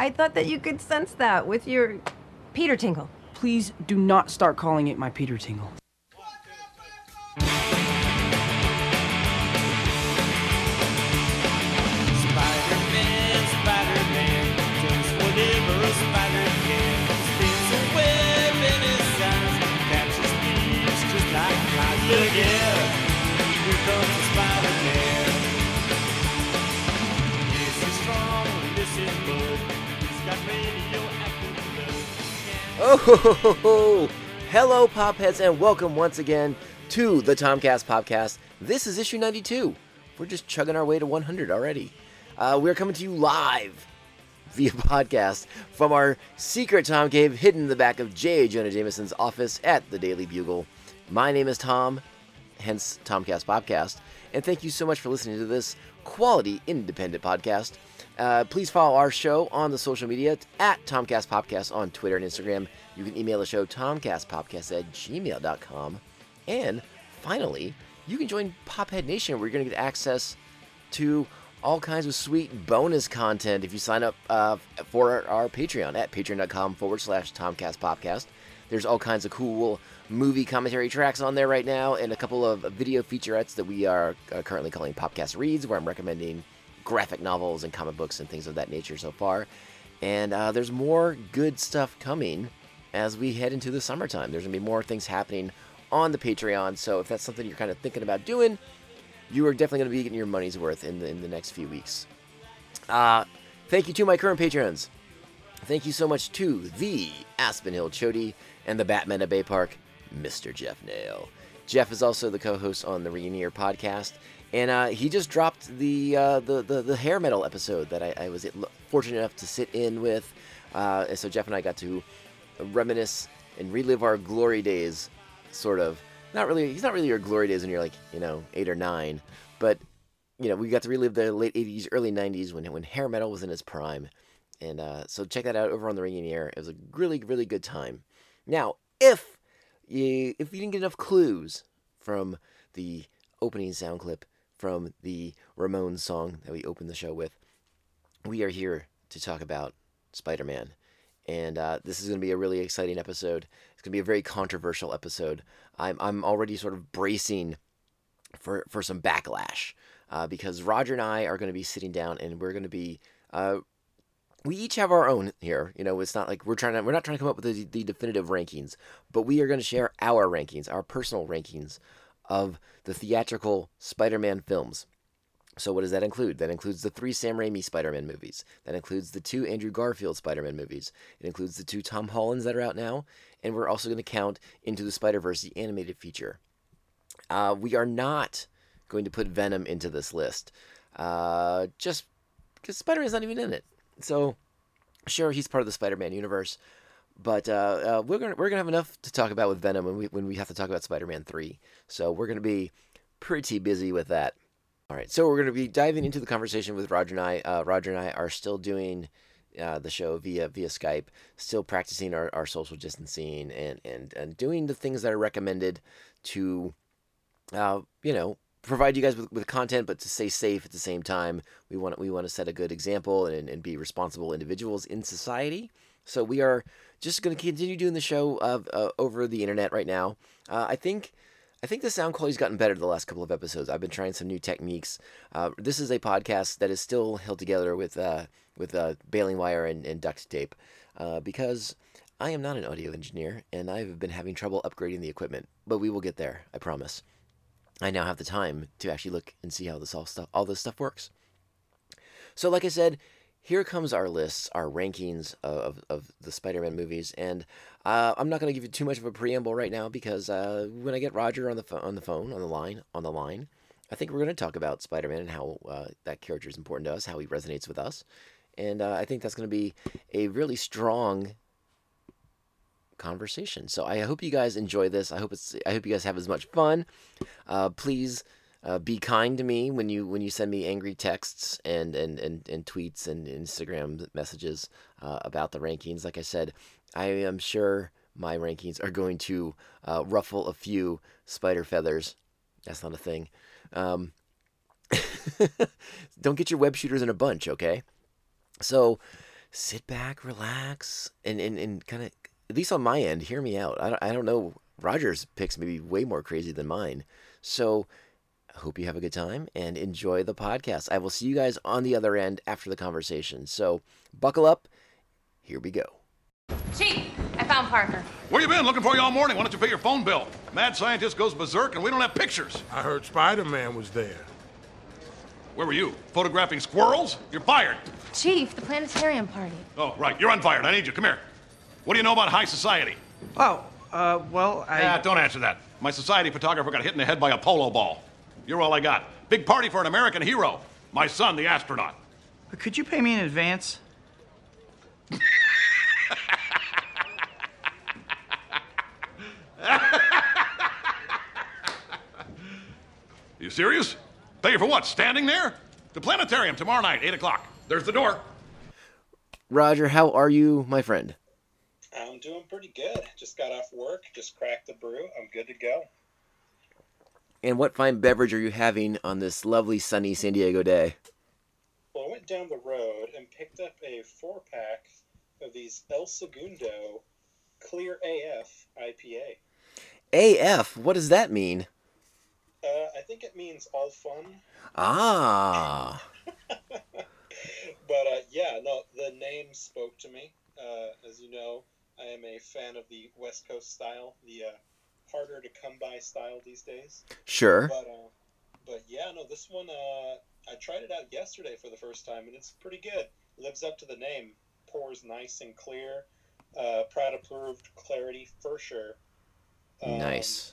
I thought that you could sense that with your Peter Tingle. Please do not start calling it my Peter Tingle. Oh, ho, ho, ho, hello, Popheads, and welcome once again to the Tomcast Popcast. This is issue 92. We're just chugging our way to 100 already. Uh, we're coming to you live via podcast from our secret Tom Cave hidden in the back of J. Jonah Jameson's office at the Daily Bugle. My name is Tom, hence Tomcast Popcast, and thank you so much for listening to this quality independent podcast. Uh, please follow our show on the social media at Tomcast Popcast on Twitter and Instagram. You can email the show tomcastpopcast at gmail.com. And finally, you can join Pophead Nation where you're going to get access to all kinds of sweet bonus content if you sign up uh, for our, Patreon at patreon.com forward slash Tomcast Popcast. There's all kinds of cool movie commentary tracks on there right now, and a couple of video featurettes that we are uh, currently calling Popcast Reads, where I'm recommending graphic novels and comic books and things of that nature so far. And uh, there's more good stuff coming as we head into the summertime. There's going to be more things happening on the Patreon, so if that's something you're kind of thinking about doing, you are definitely going to be getting your money's worth in the, in the next few weeks. Uh, thank you to my current patrons. Thank you so much to the Aspen Hill Chody and the Batman at Bay Park, Mr. Jeff Nail. Jeff is also the co-host on the Reunier podcast, and uh, he just dropped the, uh, the the the hair metal episode that I, I was fortunate enough to sit in with. Uh, so Jeff and I got to reminisce and relive our glory days, sort of. Not really. He's not really your glory days when you're like you know eight or nine, but you know we got to relive the late '80s, early '90s when when hair metal was in its prime. And uh, so check that out over on the Reunier. It was a really really good time. Now, if you if you didn't get enough clues from the opening sound clip from the Ramones song that we opened the show with, we are here to talk about Spider-Man. And uh, this is going to be a really exciting episode. It's going to be a very controversial episode. I'm, I'm already sort of bracing for, for some backlash uh, because Roger and I are going to be sitting down and we're going to be uh, we each have our own here. You know, it's not like we're trying to we're not trying to come up with the, the definitive rankings, but we are going to share our rankings, our personal rankings of the theatrical Spider-Man films. So what does that include? That includes the three Sam Raimi Spider-Man movies. That includes the two Andrew Garfield Spider-Man movies. It includes the two Tom Hollands that are out now, and we're also going to count into the Spider-Verse the animated feature. Uh, we are not going to put Venom into this list, uh, just because Spider-Man's not even in it. So, sure, he's part of the Spider-Man universe, but uh, uh, we're gonna we're gonna have enough to talk about with Venom when we when we have to talk about Spider-Man three. So we're gonna be pretty busy with that. All right, so we're gonna be diving into the conversation with Roger and I. Uh, Roger and I are still doing. Uh, the show via via Skype, still practicing our, our social distancing and, and and doing the things that are recommended to, uh, you know, provide you guys with, with content, but to stay safe at the same time. We want we want to set a good example and, and be responsible individuals in society. So we are just going to continue doing the show of, uh, over the internet right now. Uh, I think. I think the sound quality's gotten better the last couple of episodes. I've been trying some new techniques. Uh, this is a podcast that is still held together with uh, with uh, baling wire and, and duct tape uh, because I am not an audio engineer and I've been having trouble upgrading the equipment. But we will get there, I promise. I now have the time to actually look and see how this all stuff all this stuff works. So, like I said, here comes our lists, our rankings of, of the Spider-Man movies, and uh, I'm not going to give you too much of a preamble right now because uh, when I get Roger on the phone, on the phone, on the line, on the line, I think we're going to talk about Spider-Man and how uh, that character is important to us, how he resonates with us, and uh, I think that's going to be a really strong conversation. So I hope you guys enjoy this. I hope it's I hope you guys have as much fun. Uh, please uh, be kind to me when you when you send me angry texts and and and, and tweets and Instagram messages uh, about the rankings. Like I said, I am sure my rankings are going to uh, ruffle a few spider feathers. That's not a thing. Um, don't get your web shooters in a bunch, okay? So sit back, relax, and and, and kind of at least on my end, hear me out. I don't, I don't know. Roger's picks may be way more crazy than mine, so I hope you have a good time and enjoy the podcast. I will see you guys on the other end after the conversation. So buckle up. Here we go. Chief, I found Parker. Where you been? Looking for you all morning. Why don't you pay your phone bill? Mad scientist goes berserk and we don't have pictures. I heard Spider-Man was there. Where were you? Photographing squirrels? You're fired. Chief, the planetarium party. Oh, right. You're unfired. I need you. Come here. What do you know about high society? Oh, uh, well, I. Don't answer that. My society photographer got hit in the head by a polo ball. You're all I got. Big party for an American hero. My son, the astronaut. Could you pay me in advance? You serious? Pay you for what? Standing there? The planetarium tomorrow night, 8 o'clock. There's the door. Roger, how are you, my friend? I'm doing pretty good. Just got off work, just cracked the brew. I'm good to go. And what fine beverage are you having on this lovely sunny San Diego day? Well, I went down the road and picked up a four pack of these El Segundo Clear AF IPA. AF, what does that mean? Uh, I think it means all fun. Ah, But uh, yeah, no, the name spoke to me. Uh, as you know, I am a fan of the West Coast style, the uh, harder to come by style these days. sure. But uh, but yeah, no, this one uh, I tried it out yesterday for the first time, and it's pretty good. Lives up to the name. Pours nice and clear. Uh, Pratt approved clarity for sure. Um, Nice.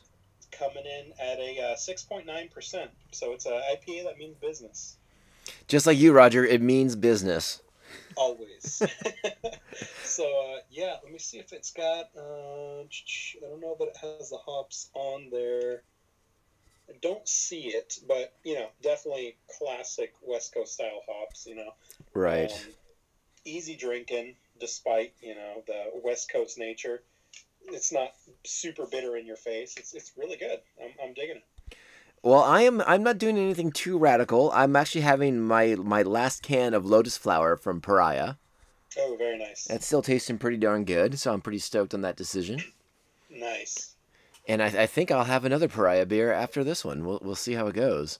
Coming in at a uh, six point nine percent, so it's a IPA that means business Just like you, Roger, it means business. Always. so uh, yeah, let me see if it's got. Uh, I don't know that it has the hops on there. I don't see it, but you know, definitely classic West Coast style hops. You know, Right. Um, easy drinking, despite you know the West Coast nature. It's not super bitter in your face. It's it's really good. I'm, I'm digging it. Well, I am. I'm not doing anything too radical. I'm actually having my my last can of Lotus Flower from Pariah. Oh, very nice. That's still tasting pretty darn good, so I'm pretty stoked on that decision. nice. And I, I think I'll have another Pariah beer after this one. We'll we'll see how it goes.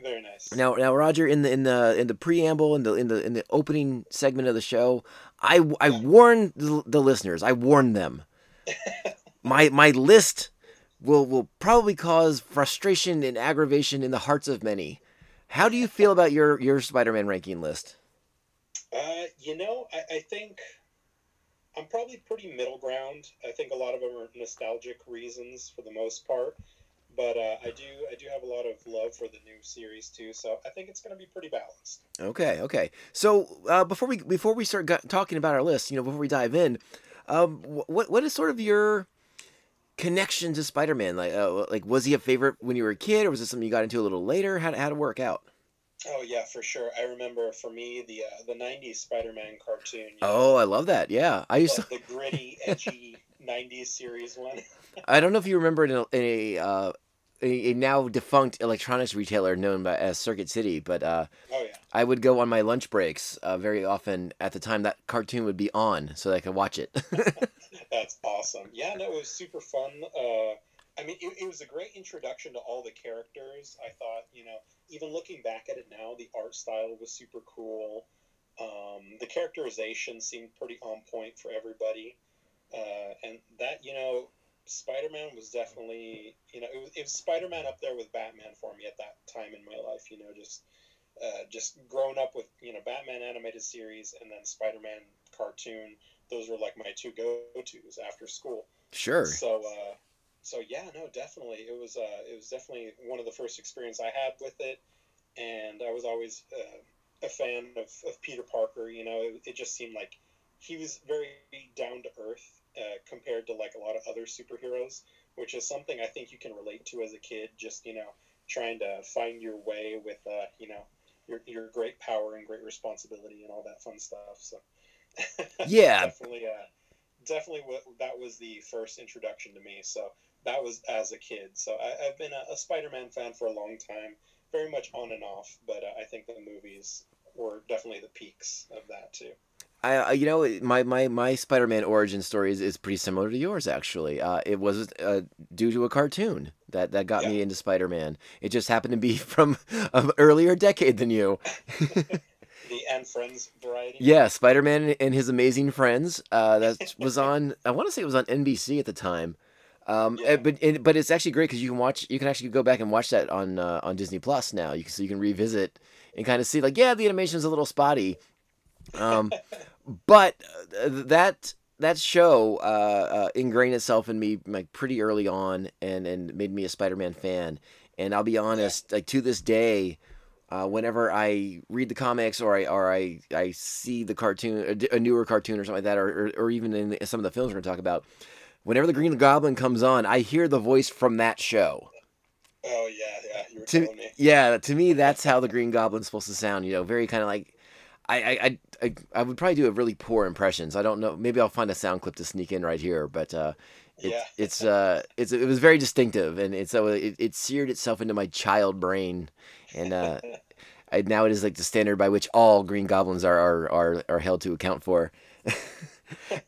Very nice. Now, now, Roger, in the in the in the preamble in the in the in the opening segment of the show, I I warned the, the listeners. I warned them. my my list will will probably cause frustration and aggravation in the hearts of many. How do you feel about your your Spider-Man ranking list? Uh, you know, I, I think I'm probably pretty middle ground. I think a lot of them are nostalgic reasons for the most part, but uh, I do I do have a lot of love for the new series too. So I think it's going to be pretty balanced. Okay, okay. So uh, before we before we start talking about our list, you know, before we dive in, um, wh- what what is sort of your connection to Spider-Man? Like, uh, like was he a favorite when you were a kid, or was it something you got into a little later? How how to work out? Oh yeah, for sure. I remember for me the uh, the '90s Spider-Man cartoon. you know, Oh, I love that. Yeah, I used to. the, the gritty, edgy '90s series one. I don't know if you remember in a, in a, uh, a, a now defunct electronics retailer known by, as Circuit City, but uh, Oh yeah. I would go on my lunch breaks uh, very often at the time that cartoon would be on, so that I could watch it. That's awesome. Yeah, no, it was super fun. Uh, I mean, it, it was a great introduction to all the characters. I thought, you know, even looking back at it now, the art style was super cool. Um, the characterization seemed pretty on point for everybody. Uh, and that, you know, Spider Man was definitely, you know, it was, was Spider Man up there with Batman for me at that time in my life, you know, just. Uh, just growing up with you know Batman animated series and then Spider Man cartoon, those were like my two go tos after school. sure. So, uh, so yeah, no, definitely, it was uh, it was definitely one of the first experience I had with it, and I was always uh, a fan of, of Peter Parker. You know, it, it just seemed like he was very down to earth uh, compared to like a lot of other superheroes, which is something I think you can relate to as a kid. Just you know, trying to find your way with uh, you know your your great power and great responsibility and all that fun stuff. So. Yeah. definitely. Uh, definitely what that was the first introduction to me so that was as a kid so I, i've been a, a spider-man fan for a long time very much on and off but uh, i think the movies were definitely the peaks of that too I, I you know my my my Spider-Man origin story is, is pretty similar to yours actually. Uh, it was uh, due to a cartoon that that got me into Spider-Man. It just happened to be from an earlier decade than you. The and Friends variety. Yeah, Spider-Man and his amazing friends. Uh, that was on. I want to say it was on NBC at the time. Um, Yeah. eh, but and, but it's actually great because you can watch. You can actually go back and watch that on uh, on Disney Plus now. You can, so you can revisit and kind of see like yeah, the animation's a little spotty. Um, but uh, that that show uh, uh, ingrained itself in me like pretty early on and and made me a Spider-Man fan. And I'll be honest, like to this day, uh, whenever I read the comics or I or I, I see the cartoon, a newer cartoon or something like that, or, or, or even in some of the films we're going to talk about, whenever the Green Goblin comes on, I hear the voice from that show. Oh yeah, yeah. You were To, me. yeah, to me, that's how the Green Goblin's supposed to sound. You know, very kind of like. I, I, I, I, I would probably do a really poor impression. So I don't know. Maybe I'll find a sound clip to sneak in right here. But uh, it, Yeah. it's uh, it's it was very distinctive, and it's so it, it seared itself into my child brain, and uh, now it is like the standard by which all Green Goblins are are are, are held to account for.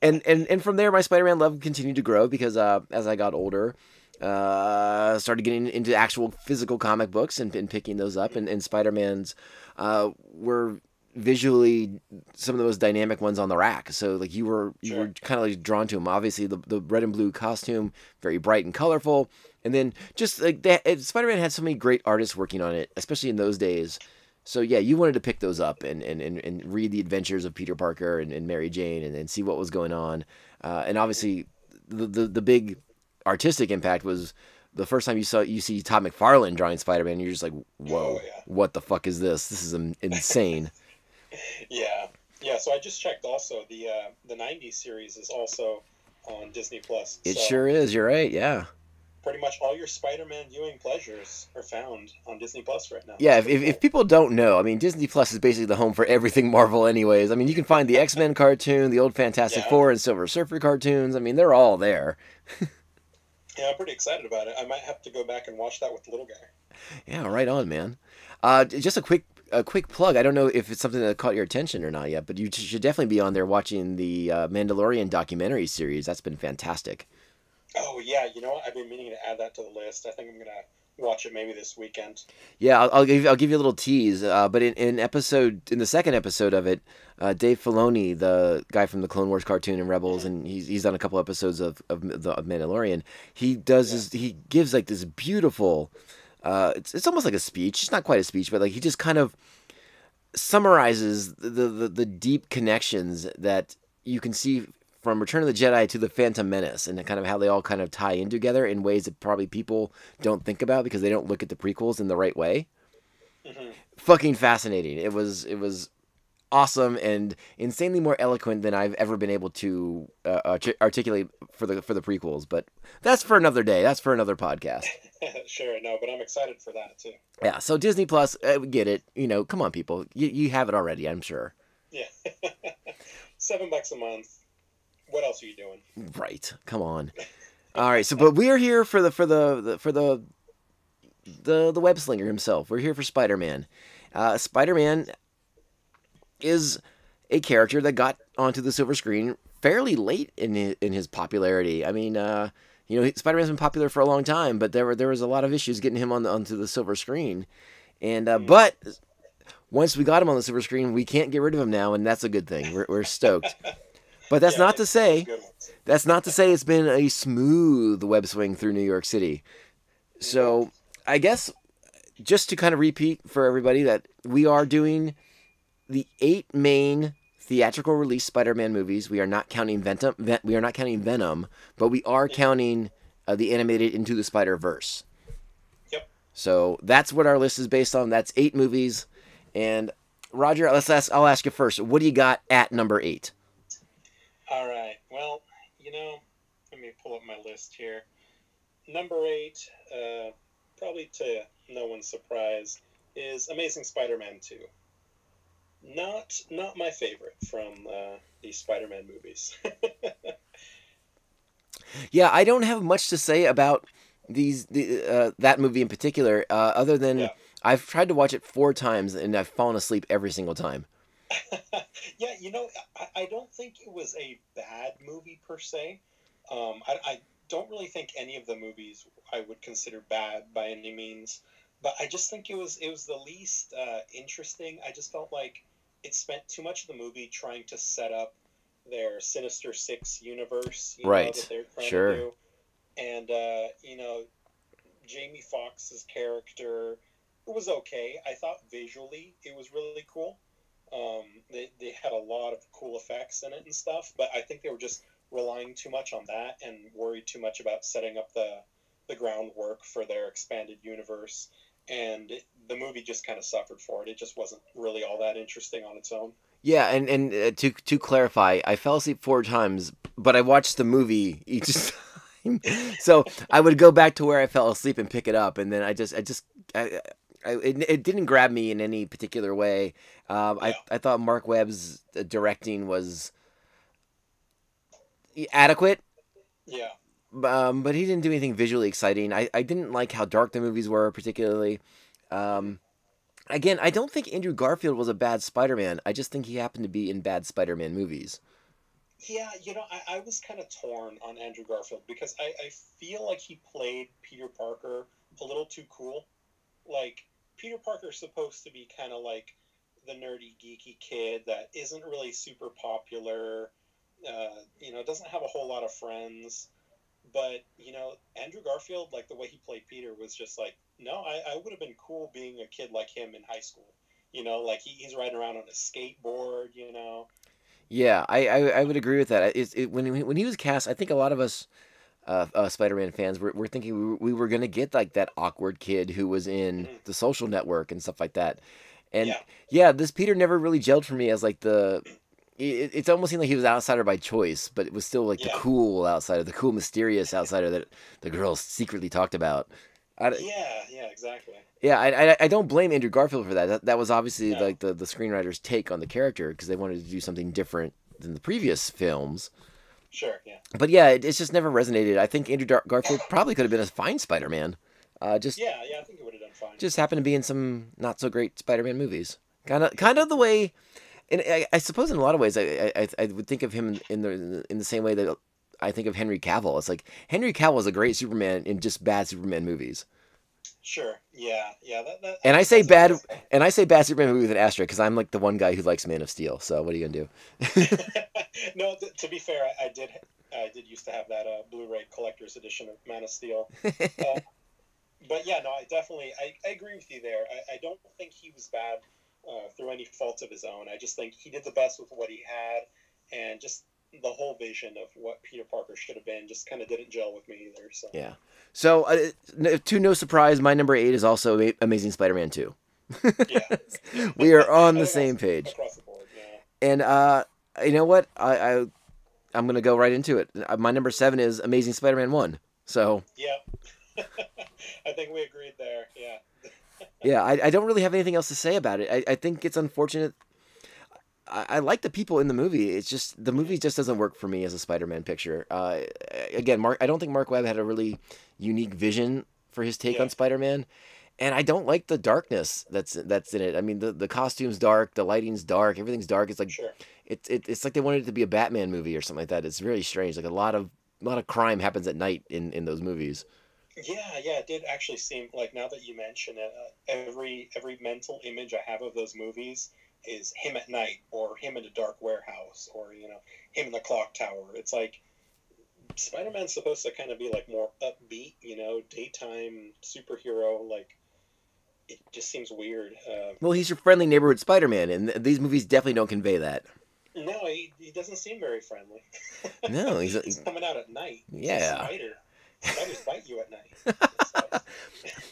and and and from there, my Spider-Man love continued to grow because uh, as I got older, uh, started getting into actual physical comic books and, and picking those up, and, and Spider-Man's uh, were visually some of the most dynamic ones on the rack. So like you were you Sure. were kind of like drawn to them. Obviously, the the red and blue costume, very bright and colorful, and then just like that, Spider-Man had so many great artists working on it, especially in those days. So yeah, you wanted to pick those up and and, and, and read the adventures of Peter Parker and, and Mary Jane and, and see what was going on. Uh, and obviously, the, the the big artistic impact was the first time you saw you see Todd McFarlane drawing Spider-Man. You're just like, whoa, Oh, yeah. what the fuck is this? This is insane. Yeah, yeah. So I just checked. Also, the uh, the '90s series is also on Disney Plus. it so sure is. You're right. Yeah. Pretty much all your Spider-Man viewing pleasures are found on Disney Plus right now. Yeah, if, if, if people don't know, I mean, Disney Plus is basically the home for everything Marvel, anyways. I mean, you can find the X Men cartoon, the old Fantastic Yeah. Four, and Silver Surfer cartoons. I mean, they're all there. yeah, I'm pretty excited about it. I might have to go back and watch that with the little guy. Yeah, right on, man. Uh, just a quick a quick plug. I don't know if it's something that caught your attention or not yet, but you should definitely be on there watching the uh, Mandalorian documentary series. That's been fantastic. Oh yeah, you know what? I've been meaning to add that to the list. I think I'm gonna watch it maybe this weekend. Yeah, I'll, I'll give I'll give you a little tease. Uh, but in, in episode in the second episode of it, uh, Dave Filoni, the guy from the Clone Wars cartoon and Rebels, and he's he's done a couple episodes of of, the, of Mandalorian. He does this. He gives like this beautiful. Uh, it's it's almost like a speech. It's not quite a speech, but like he just kind of summarizes the the, the deep connections that you can see from Return of the Jedi to the Phantom Menace, and kind of how they all kind of tie in together in ways that probably people don't think about because they don't look at the prequels in the right way. Fucking fascinating. It was it was awesome and insanely more eloquent than I've ever been able to uh, articulate for the for the prequels. But that's for another day. That's for another podcast. sure, no, but I'm excited for that too. Yeah. So Disney Plus, uh, get it. You know, come on, people. You you have it already. I'm sure. Yeah, seven bucks a month. What else are you doing? Right. Come on. All right. So, but we are here for the for the, the for the the the web slinger himself. We're here for Spider Man. Uh, Spider Man is a character that got onto the silver screen fairly late in his, in his popularity. I mean, uh, you know, Spider Man's been popular for a long time, but there were there was a lot of issues getting him on the, onto the silver screen. And uh, but once we got him on the silver screen, we can't get rid of him now, and that's a good thing. We're, we're stoked. But that's Yeah, not to say it's good ones. that's not to say it's been a smooth web swing through New York City. So I guess just to kind of repeat for everybody that we are doing the eight main theatrical release Spider-Man movies. We are not counting Venom. Ven- we are not counting Venom, but we are counting uh, the animated Into the Spider-Verse. Yep. So that's what our list is based on. That's eight movies. And Roger, let's ask. I'll ask you first. What do you got at number eight? All right. Well, you know, let me pull up my list here. Number eight, uh, probably to no one's surprise, is Amazing Spider-Man Two. Not not my favorite from uh, the Spider-Man movies. Yeah, I don't have much to say about these the, uh, that movie in particular, uh, other than Yeah. I've tried to watch it four times and I've fallen asleep every single time. yeah, you know, I, I don't think it was a bad movie per se. Um, I, I don't really think any of the movies I would consider bad by any means, but I just think it was it was the least uh, interesting. I just felt like it spent too much of the movie trying to set up their Sinister Six universe, you Right. Know, that they're trying Sure. to do. And uh, you know, Jamie Foxx's character was okay. I thought visually it was really cool. Um, they, they had a lot of cool effects in it and stuff, but I think they were just relying too much on that and worried too much about setting up the the groundwork for their expanded universe. And the movie just kind of suffered for it. It just wasn't really all that interesting on its own. Yeah, and and uh, to to clarify, I fell asleep four times, but I watched the movie each time. so I would go back to where I fell asleep and pick it up, and then I just I just I, I it, it didn't grab me in any particular way. Um, I Yeah. I thought Marc Webb's uh, directing was adequate. Yeah. Um, but he didn't do anything visually exciting. I, I didn't like how dark the movies were, particularly. Um, again, I don't think Andrew Garfield was a bad Spider Man. I just think he happened to be in bad Spider Man movies. Yeah, you know, I, I was kind of torn on Andrew Garfield because I, I feel like he played Peter Parker a little too cool. Like, Peter Parker's supposed to be kind of like the nerdy, geeky kid that isn't really super popular, uh, you know, doesn't have a whole lot of friends. But, you know, Andrew Garfield, like the way he played Peter, was just like, no, I, I would have been cool being a kid like him in high school. You know, like he, he's riding around on a skateboard, you know. Yeah, I, I, I would agree with that. It, it, when, when he was cast, I think a lot of us uh, uh, Spider Man fans were, were thinking we were, we were going to get like that awkward kid who was in Mhm. the social network and stuff like that. And Yeah. yeah, this Peter never really gelled for me as like the. It, it's almost seemed like he was an outsider by choice, but it was still like the cool outsider, the cool, mysterious outsider that the girls secretly talked about. I, Yeah, yeah, exactly. yeah, I, I, I don't blame Andrew Garfield for that. That, that was obviously No. like the, the screenwriter's take on the character because they wanted to do something different than the previous films. Sure, yeah. But yeah, it, it's just never resonated. I think Andrew Dar- Garfield probably could have been a fine Spider-Man. Uh, just Yeah, yeah, I think it would have done fine. just happened to be in some not so great Spider-Man movies. Kind of kind of the way, and I, I suppose in a lot of ways, I, I I would think of him in the in the same way that I think of Henry Cavill. It's like Henry Cavill is a great Superman in just bad Superman movies. Sure, yeah, yeah. That, that, And I say bad, and I say bad Superman movie with an asterisk because I'm like the one guy who likes Man of Steel. So what are you gonna do? no, th- to be fair, I, I did I did used to have that uh, Blu-ray collector's edition of Man of Steel. Uh, but yeah, no, I definitely I, I agree with you there. I, I don't think he was bad uh, through any fault of his own. I just think he did the best with what he had, and just the whole vision of what Peter Parker should have been just kind of didn't gel with me either. So Yeah. So uh, to no surprise, my number eight is also Amazing Spider-Man two. yeah, We are on the same page. the board. Yeah. And uh, you know what? I, I I'm gonna go right into it. Uh, My number seven is Amazing Spider-Man one. So Yeah. I think we agreed there. Yeah. Yeah, I, I don't really have anything else to say about it. I, I think it's unfortunate. I, I like the people in the movie. It's just the movie just doesn't work for me as a Spider-Man picture. Uh, again, Marc. I don't think Marc Webb had a really unique vision for his take Yeah. on Spider-Man, and I don't like the darkness that's that's in it. I mean, the the costume's dark, the lighting's dark, everything's dark. It's like Sure. it's it, it's like they wanted it to be a Batman movie or something like that. It's really strange. Like a lot of a lot of crime happens at night in in those movies. Yeah, yeah, it did actually seem like now that you mention it, uh, every every mental image I have of those movies is him at night or him in a dark warehouse or you know him in the clock tower. It's like Spider-Man's supposed to kind of be like more upbeat, you know, daytime superhero. Like it just seems weird. Uh, Well, he's your friendly neighborhood Spider-Man, and th- these movies definitely don't convey that. no, he, he doesn't seem very friendly. No, he's he's coming out at night. Yeah. spider. Spiders bite you at night.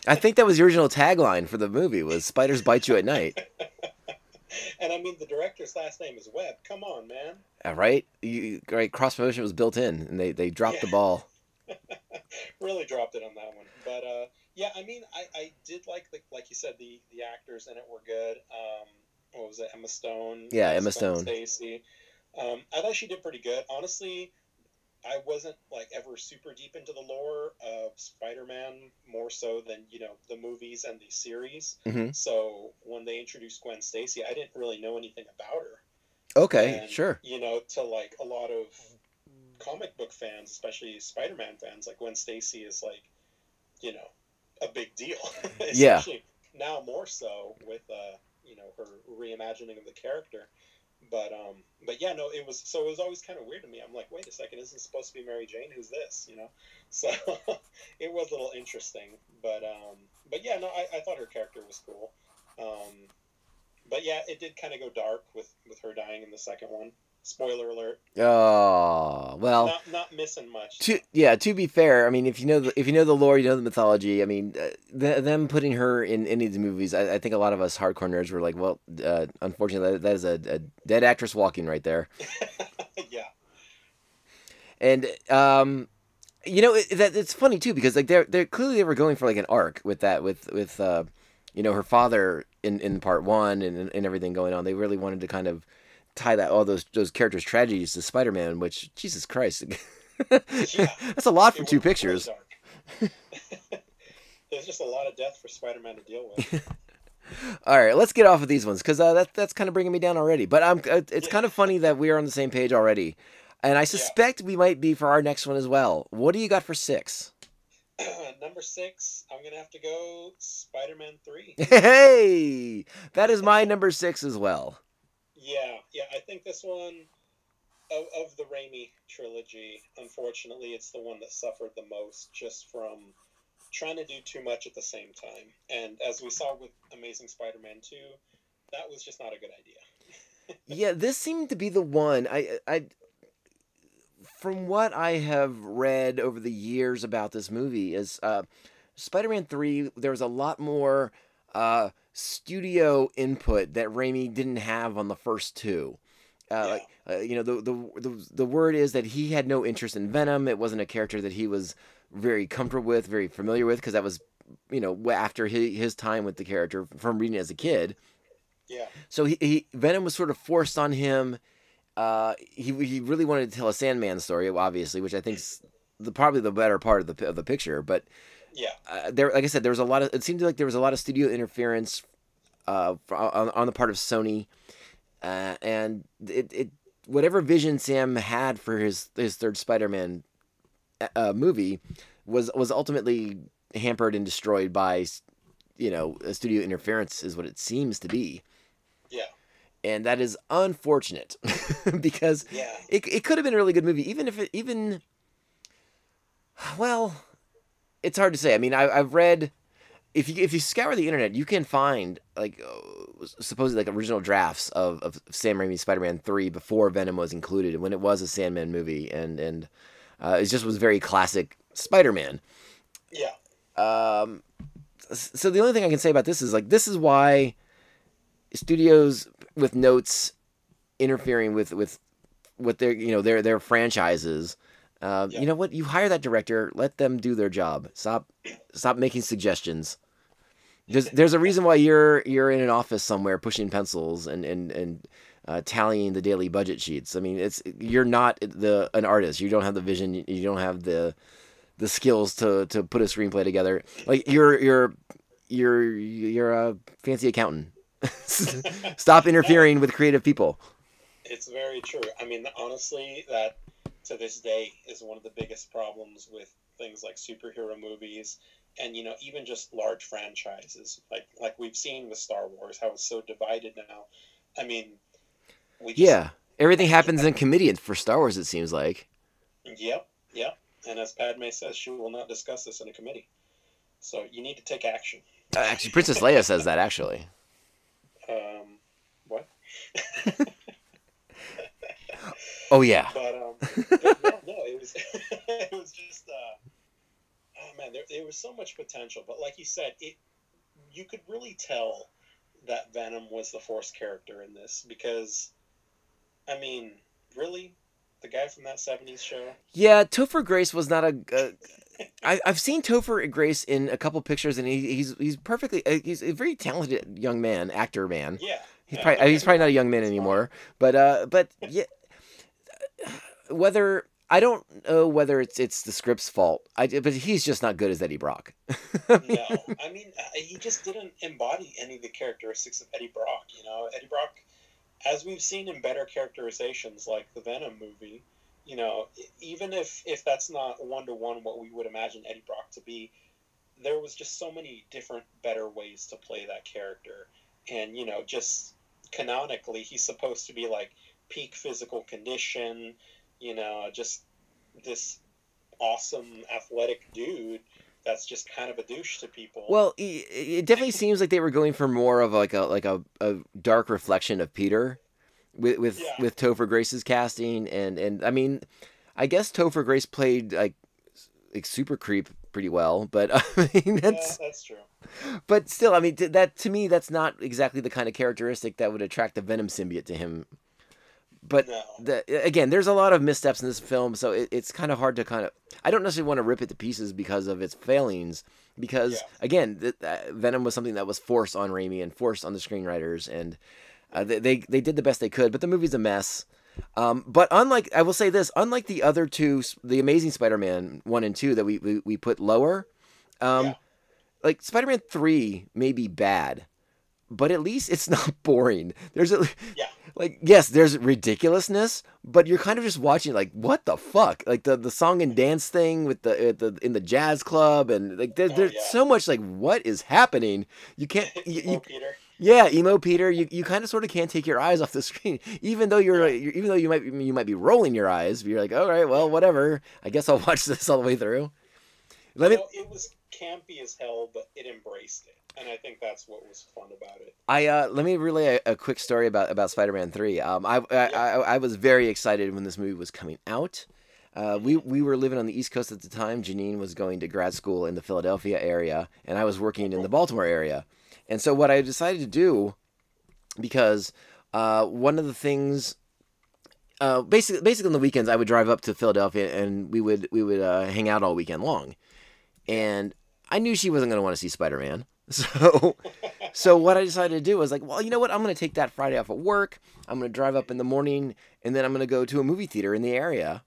I think that was the original tagline for the movie was "Spiders bite you at night." and I mean, the director's last name is Webb. Come on, man. All right, you, right? Cross promotion was built in, and they they dropped the ball. really dropped it on that one. But uh, yeah, I mean, I, I did like the like you said the the actors in it were good. Um, what was it? Emma Stone. Yeah, uh, Emma Gwen Stone. Stacy. Um, I thought she did pretty good. Honestly, I wasn't like ever super deep into the lore of Spider-Man more so than you know the movies and the series. Mhm. So when they introduced Gwen Stacy, I didn't really know anything about her. Okay, And, sure. You know, to like a lot of comic book fans, especially Spider-Man fans, like Gwen Stacy is like, you know, a big deal. Yeah. Now more so with uh, you know, her reimagining of the character. But um but yeah, no, it was so it was always kind of weird to me. I'm like, wait a second, isn't supposed to be Mary Jane? Who's this? You know? So it was a little interesting. But um but yeah, no, I, I thought her character was cool. Um but yeah, it did kind of go dark with with her dying in the second one. Spoiler alert. Oh well. not not missing much. To, yeah, to be fair, I mean, if you know the if you know the lore, you know the mythology. I mean, uh, th- them putting her in any of the movies, I, I think a lot of us hardcore nerds were like, well, uh, unfortunately, that, that is a, a dead actress walking right there. yeah. And um, you know it, that it's funny too because like they're they're clearly they were going for like an arc with that with with uh, you know her father in in part one and and everything going on. They really wanted to kind of tie that all those those characters' tragedies to Spider Man, which Jesus Christ, that's a lot for two pictures. There's just a lot of death for Spider-Man to deal with. All right, let's get off of these ones because uh, that that's kind of bringing me down already. But I'm uh, it's kind of funny that we are on the same page already, and I suspect we might be for our next one as well. What do you got for six? Number six, I'm gonna have to go Spider-Man three. Hey, that is my number six as well. Yeah, yeah. I think this one of, of the Raimi trilogy, unfortunately, it's the one that suffered the most just from trying to do too much at the same time. And as we saw with Amazing Spider-Man two, that was just not a good idea. yeah, this seemed to be the one. I, I, from what I have read over the years about this movie, is uh, Spider-Man Three. There was a lot more uh, studio input that Raimi didn't have on the first two. Uh, like uh, you know, the, the the the word is that he had no interest in Venom. It wasn't a character that he was very comfortable with, very familiar with, because that was, you know, after his, his time with the character from reading as a kid. Yeah. So he, he Venom was sort of forced on him. Uh, he he really wanted to tell a Sandman story, obviously, which I think's the probably the better part of the of the picture. But Yeah. uh, there, like I said, there was a lot of. It seemed like there was a lot of studio interference, uh, on, on the part of Sony, uh, and it, it whatever vision Sam had for his his third Spider-Man uh, movie was was ultimately hampered and destroyed by, you know, studio interference is what it seems to be Yeah. and that is unfortunate because Yeah. it, it could have been a really good movie even if it even well it's hard to say i mean I, i've read if you if you scour the internet you can find like uh, supposedly like original drafts of, of sam raimi's spider-man 3 before venom was included when it was a sandman movie and and uh, it just was very classic spider-man Yeah. um, so the only thing I can say about this is like this is why studios with notes interfering with with with their you know their their franchises. Uh, You know what? You hire that director. Let them do their job. Stop stop making suggestions. There's there's a reason why you're you're in an office somewhere pushing pencils and and and uh, tallying the daily budget sheets. I mean, it's you're not the an artist. You don't have the vision. You don't have the the skills to to put a screenplay together. Like you're you're you're you're a fancy accountant. Stop interfering with creative people. It's very true. I mean, honestly, that to this day is one of the biggest problems with things like superhero movies and you know even just large franchises like like we've seen with Star Wars how it's so divided now. I mean, we just, Yeah, everything happens in committee for Star Wars. It seems like. Yep, yep. And as Padme says, she will not discuss this in a committee. So you need to take action. Uh, actually, Princess Leia says that. Actually. Um, what? Oh yeah. But um, but no, no, it was it was just uh, oh man, there, there was so much potential. But like you said, it you could really tell that Venom was the force character in this because, I mean, really, the guy from that '70s show. Yeah, Topher Grace was not a. Uh, I, I've seen Topher Grace in a couple pictures, and he, he's he's perfectly. Uh, he's a very talented young man, actor man. Yeah, He's yeah, probably he's probably not a young man anymore, but uh, but yeah, whether I don't know whether it's it's the script's fault. I but he's just not good as Eddie Brock. no, I mean he just didn't embody any of the characteristics of Eddie Brock. You know, Eddie Brock, as we've seen in better characterizations like the Venom movie, you know, even if if that's not one to one what we would imagine Eddie Brock to be, there was just so many different better ways to play that character, and you know, just canonically, he's supposed to be like peak physical condition, you know, just this awesome athletic dude that's just kind of a douche to people. Well, it definitely seems like they were going for more of like a like a, a dark reflection of Peter, with with Yeah. with Topher Grace's casting, and and I mean, I guess Topher Grace played like like super creep pretty well, but I mean yeah, that's that's true. but still, I mean that to me that's not exactly the kind of characteristic that would attract the Venom symbiote to him. But No. the, again, there's a lot of missteps in this film, so it, it's kind of hard to kind of. I don't necessarily want to rip it to pieces because of its failings, because Yeah. again, th- uh, Venom was something that was forced on Raimi and forced on the screenwriters, and uh, they, they they did the best they could. But the movie's a mess. Um, but unlike, I will say this, unlike the other two, the Amazing Spider-Man one and two that we we, we put lower, um, Yeah. like Spider-Man three may be bad, but at least it's not boring. There's a Yeah. Like yes, there's ridiculousness, but you're kind of just watching like what the fuck, like the the song and dance thing with the at the in the jazz club and like there, Oh, there's yeah. so much like what is happening. You can't you, you Peter. yeah, emo Peter, you, you kind of sort of can't take your eyes off the screen, even though you're, you're even though you might you might be rolling your eyes. You're like, all right, well, whatever. I guess I'll watch this all the way through. Let me. Well, it was campy as hell, but it embraced it, and I think that's what was fun about it. I uh, let me relay a, a quick story about about Spider-Man Three. Um, I, I, I I was very excited when this movie was coming out. Uh, we we were living on the East Coast at the time. Janine was going to grad school in the Philadelphia area, and I was working in the Baltimore area. And so what I decided to do, because uh, one of the things, uh, basically basically on the weekends I would drive up to Philadelphia and we would we would uh, hang out all weekend long, and I knew she wasn't going to want to see Spider Man, so so what I decided to do was like, well, you know what? I'm going to take that Friday off at work. I'm going to drive up in the morning, and then I'm going to go to a movie theater in the area,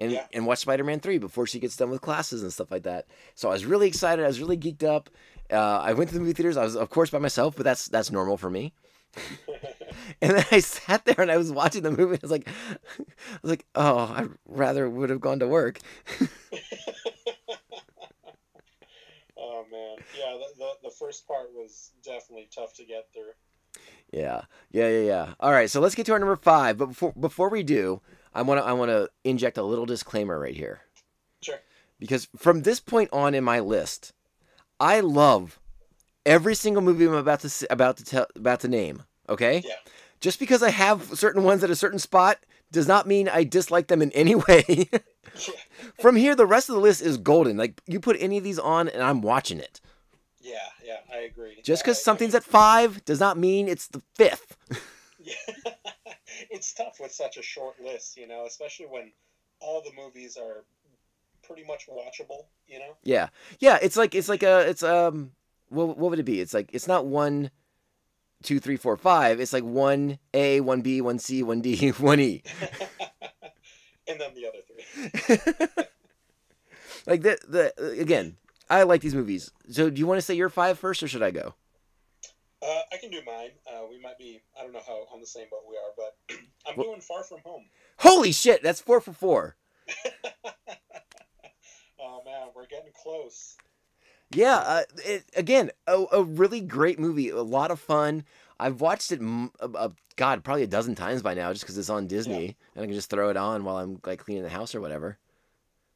and Yeah. and watch Spider-Man three before she gets done with classes and stuff like that. So I was really excited. I was really geeked up. Uh, I went to the movie theaters. I was of course by myself, but that's that's normal for me. and then I sat there and I was watching the movie. I was like, I was like, oh, I rather would have gone to work. Oh man, yeah, the, the the first part was definitely tough to get through. Yeah, yeah, yeah, yeah. All right, so let's get to our number five. But before before we do, I want to I want to inject a little disclaimer right here Sure. because from this point on in my list, I love every single movie I'm about to about to tell about to name. Okay, Yeah. just because I have certain ones at a certain spot does not mean I dislike them in any way. From here, the rest of the list is golden. Like you put any of these on, and I'm watching it. Yeah, yeah, I agree. Just because I- something's at five does not mean it's the fifth. Yeah. it's tough with such a short list, you know, especially when all the movies are pretty much watchable, you know? Yeah, yeah. It's like it's like a it's um what what would it be? It's like it's not one, two, three, four, five. It's like one A, one B, one C, one D, one E. and then the other three. like the the again. I like these movies. So do you want to say your five first, or should I go? Uh, I can do mine. Uh, we might be, I don't know how on the same boat we are, but I'm Well- doing Far From Home. Holy shit! That's four for four. Oh man, we're getting close. Yeah. Uh, it, again, a, a really great movie. A lot of fun. I've watched it, God, probably a dozen times by now, just because it's on Disney, and I can just throw it on while I'm like cleaning the house or whatever.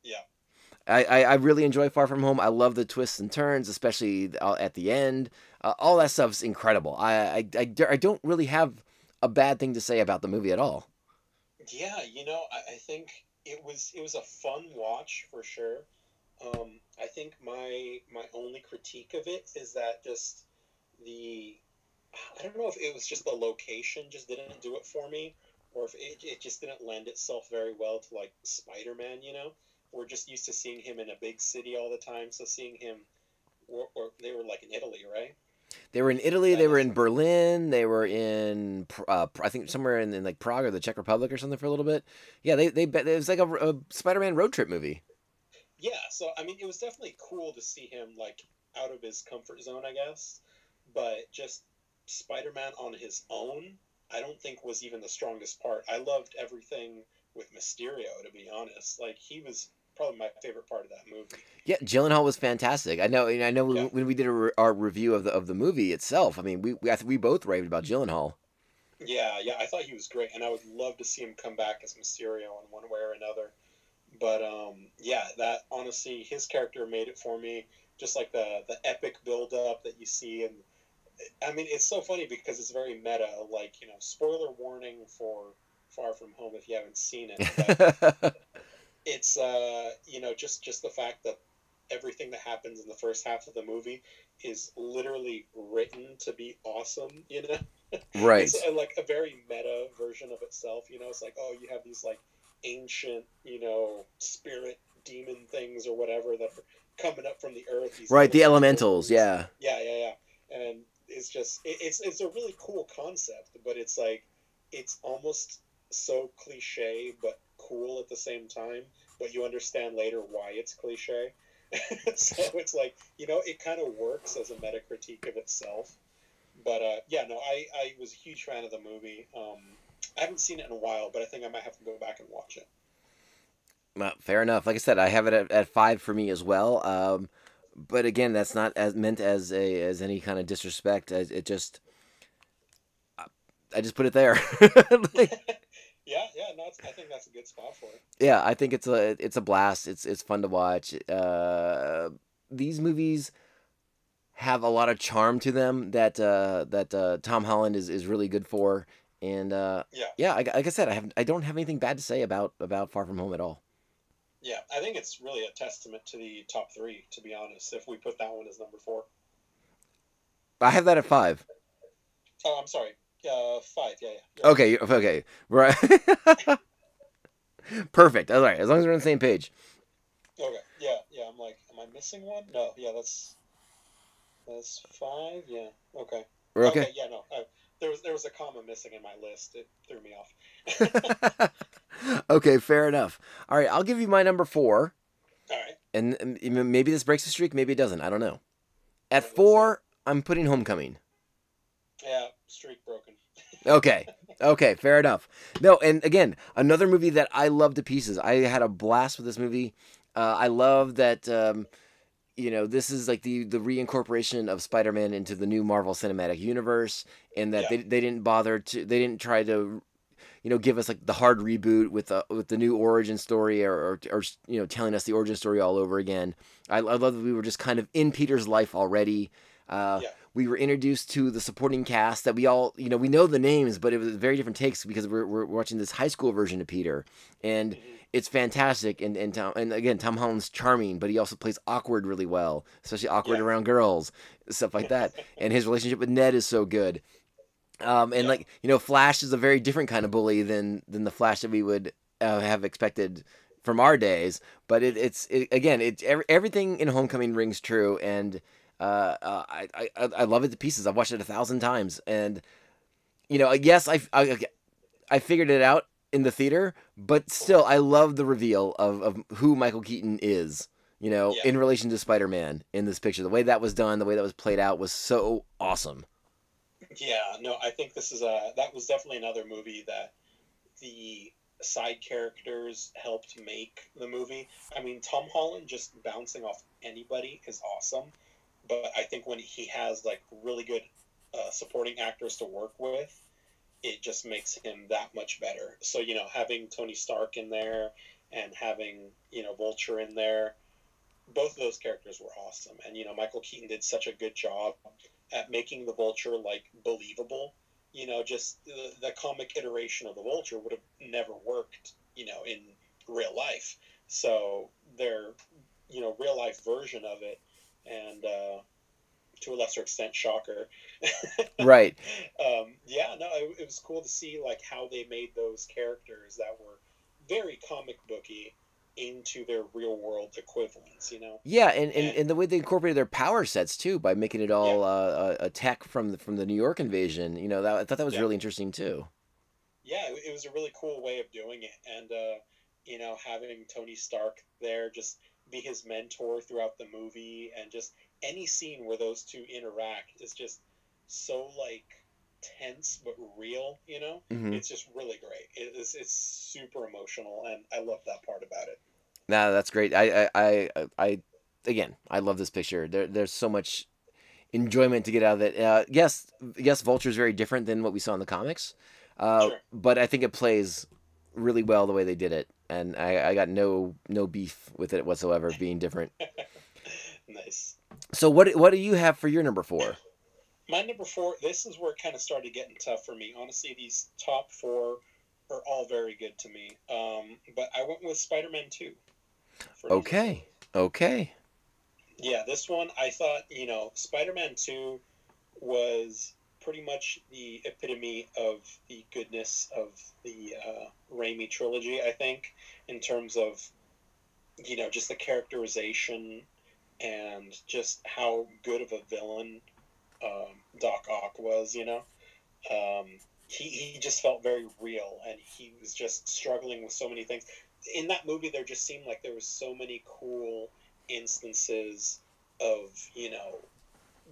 Yeah. I, I, really enjoy Far From Home. I love the twists and turns, especially uh, at the end. Uh, all that stuff's incredible. I, I, I, I don't really have a bad thing to say about the movie at all. Yeah, you know, I, I think it was it was a fun watch for sure. Um, I think my my only critique of it is that just the I don't know if it was just the location just didn't do it for me, or if it, it just didn't lend itself very well to like Spider Man. You know, we're just used to seeing him in a big city all the time, so seeing him, or, or they were like in Italy, right? They were in Italy. They were in Berlin. They were in, uh, I think, somewhere in, in like Prague or the Czech Republic or something for a little bit. Yeah, they they it was like a, a Spider-Man road trip movie. Yeah, so I mean, it was definitely cool to see him like out of his comfort zone, I guess. But just Spider-Man on his own, I don't think was even the strongest part. I loved everything with Mysterio, to be honest. Like he was probably my favorite part of that movie. Yeah, Gyllenhaal was fantastic. I know. and I know Yeah. when we did a re- our review of the of the movie itself. I mean, we we, we both raved about Gyllenhaal. Yeah, yeah, I thought he was great, and I would love to see him come back as Mysterio in one way or another. But um, yeah, that honestly, his character made it for me. Just like the the epic build up that you see, and I mean, it's so funny because it's very meta. Like you know, spoiler warning for Far From Home if you haven't seen it. But it's uh, you know just just the fact that everything that happens in the first half of the movie is literally written to be awesome. You know. right. It's uh, like a very meta version of itself. You know, it's like, oh, you have these like ancient, you know, spirit demon things or whatever that are coming up from the earth. Right. The elementals. things. Yeah. Yeah, yeah, yeah. And it's just, it, it's it's a really cool concept, but it's like, it's almost so cliche but cool at the same time. But you understand later why it's cliche. so it's like, you know, it kind of works as a meta critique of itself but uh, yeah, no, I, I was a huge fan of the movie. Um, I haven't seen it in a while, but I think I might have to go back and watch it. Well, fair enough. Like I said, I have it at, at five for me as well. Um, but again, that's not as meant as a as any kind of disrespect. It just, I, I just put it there. Like, Yeah, yeah, no, I think that's a good spot for it. yeah, I think it's a it's a blast. It's it's fun to watch. Uh, these movies have a lot of charm to them that uh, that uh, Tom Holland is, is really good for. And uh, Yeah, yeah, like, like I said, I have I don't have anything bad to say about about Far From Home at all. yeah, I think it's really a testament to the top three, to be honest. If we put that one as number four. I have that at five. Oh, I'm sorry. Uh, five. Yeah, yeah. yeah. Okay, okay, right. Perfect. All right, as long as we're on the same page. Okay. Yeah, yeah. I'm like, am I missing one? No. Yeah, that's that's five. Yeah. Okay. We're okay. Yeah. No. Uh, there was there was a comma missing in my list. It threw me off. okay, fair enough. All right, I'll give you my number four, All right. and maybe this breaks the streak, maybe it doesn't. I don't know. At four, I'm putting Homecoming. Yeah. Streak broken. Okay. Okay, fair enough. No, and again, another movie that I love to pieces. I had a blast with this movie. Uh, I love that. Um, you know, this is like the the reincorporation of Spider-Man into the new Marvel Cinematic Universe, and that Yeah. they they didn't bother to they didn't try to, you know, give us like the hard reboot with the with the new origin story or or, or you know telling us the origin story all over again. I, I love that we were just kind of in Peter's life already. Uh, Yeah. We were introduced to the supporting cast that we all, you know, we know the names, but it was very different takes because we're, we're watching this high school version of Peter, and it's fantastic. And and Tom, and again, Tom Holland's charming, but he also plays awkward really well, especially awkward Yeah. around girls, stuff like that. and his relationship with Ned is so good. Um, and Yeah. like you know, Flash is a very different kind of bully than than the Flash that we would uh, have expected from our days. But it, it's it, again, it every, everything in Homecoming rings true, and uh, uh, I, I I love it to pieces. I've watched it a thousand times, and you know, yes, I I, I figured it out in the theater, but still, I love the reveal of of who Michael Keaton is. You know, Yeah. in relation to Spider Man in this picture, the way that was done, the way that was played out was so awesome. Yeah, no, I think this is a that was definitely another movie that the side characters helped make the movie. I mean, Tom Holland just bouncing off anybody is awesome, but I think when he has like really good uh, supporting actors to work with, it just makes him that much better. So you know, having Tony Stark in there and having you know Vulture in there, both of those characters were awesome. And you know, Michael Keaton did such a good job at making the Vulture like believable. You know, just the, the comic iteration of the Vulture would have never worked. You know, in real life. So their you know real life version of it, and uh, to a lesser extent, Shocker. Right. um, yeah, no, it, it was cool to see like how they made those characters that were very comic booky into their real world equivalents. You know. Yeah, and, and, And- and the way they incorporated their power sets too by making it all Yeah. uh, a, a tech from the, from the New York invasion. You know, that, I thought that was Yeah. really interesting too. yeah, it, it was a really cool way of doing it, and uh, you know, having Tony Stark there just be his mentor throughout the movie, and just any scene where those two interact is just so like tense but real. You know, Mhm. it's just really great. It is it's super emotional, and I love that part about it. No, that's great. I, I, I, I, again, I love this picture. There, there's so much enjoyment to get out of it. Uh, yes, yes, is very different than what we saw in the comics, uh, Sure. but I think it plays really well the way they did it, and I, I got no, no beef with it whatsoever being different. Nice. So what, what do you have for your number four? My number four. This is where it kind of started getting tough for me. Honestly, these top four are all very good to me. Um, but I went with Spider-Man Two. Okay, okay, Yeah, this one I thought, you know, Spider Man 2 was pretty much the epitome of the goodness of the uh, Raimi trilogy, I think, in terms of, you know, just the characterization and just how good of a villain um, Doc Ock was, you know. Um, he, he just felt very real and he was just struggling with so many things. In that movie, there just seemed like there was so many cool instances of you know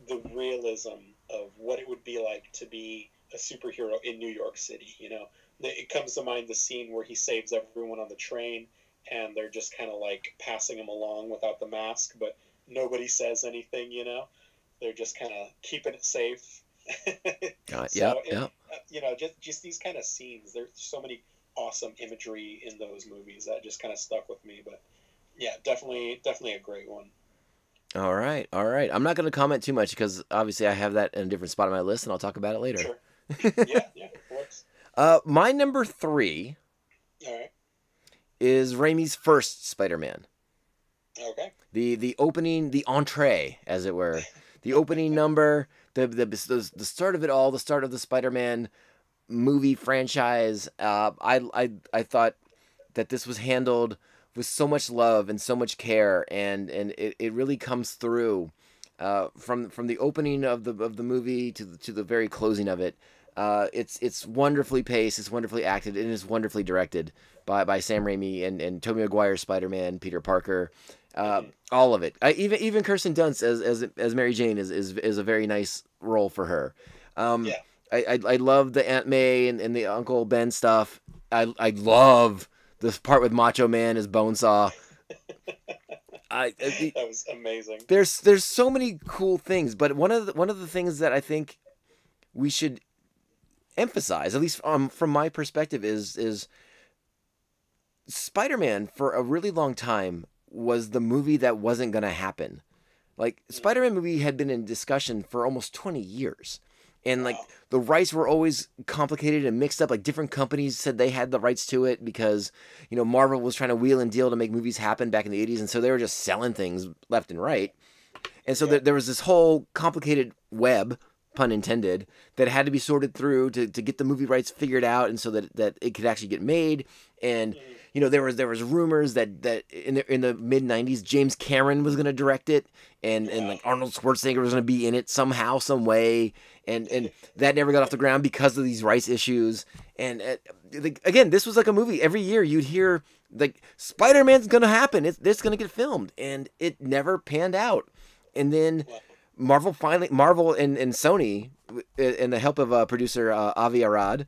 the realism of what it would be like to be a superhero in New York City. You know, it comes to mind the scene where he saves everyone on the train, and they're just kind of like passing him along without the mask, but nobody says anything. You know, they're just kind of keeping it safe. Got it. So it- yep. uh, you know, just just these kind of scenes. There's so many awesome imagery in those movies that just kind of stuck with me. But yeah, definitely, definitely a great one. All right, all right. I'm not going to comment too much because obviously I have that in a different spot on my list, and I'll talk about it later. Sure. yeah, yeah, works. Uh, my number three right. is Raimi's first Spider-Man. Okay. The the opening, the entree, as it were, the opening number, the, the the the start of it all, the start of the Spider-Man movie franchise. Uh, I I I thought that this was handled with so much love and so much care, and and it, it really comes through uh, from from the opening of the of the movie to the, to the very closing of it. Uh, it's it's wonderfully paced, it's wonderfully acted, and it's wonderfully directed by, by Sam Raimi and and Tobey Maguire Spider Man, Peter Parker, uh, all of it. I, even even Kirsten Dunst as as as Mary Jane is is, is a very nice role for her. Um, Yeah. I, I I love the Aunt May and, and the Uncle Ben stuff. I I love this part with Macho Man as Bonesaw. I, I That was amazing. there's there's so many cool things, but one of the, one of the things that I think we should emphasize, at least um, from my perspective, is is Spider-Man for a really long time was the movie that wasn't going to happen. Like Spider-Man movie had been in discussion for almost 20 years. And like the rights were always complicated and mixed up. Like different companies said they had the rights to it because, you know, Marvel was trying to wheel and deal to make movies happen back in the 80s. And so they were just selling things left and right. And so there, there was this whole complicated web, pun intended, that had to be sorted through to, to get the movie rights figured out, and so that, that it could actually get made. And you know there was there was rumors that that in the in the mid '90s James Cameron was going to direct it, and and like Arnold Schwarzenegger was going to be in it somehow, some way, and and that never got off the ground because of these rights issues. And uh, again, this was like a movie. Every year you'd hear like Spider Man's going to happen. It's it's going to get filmed, and it never panned out. And then Marvel finally, Marvel and, and Sony, in the help of uh, producer uh, Avi Arad,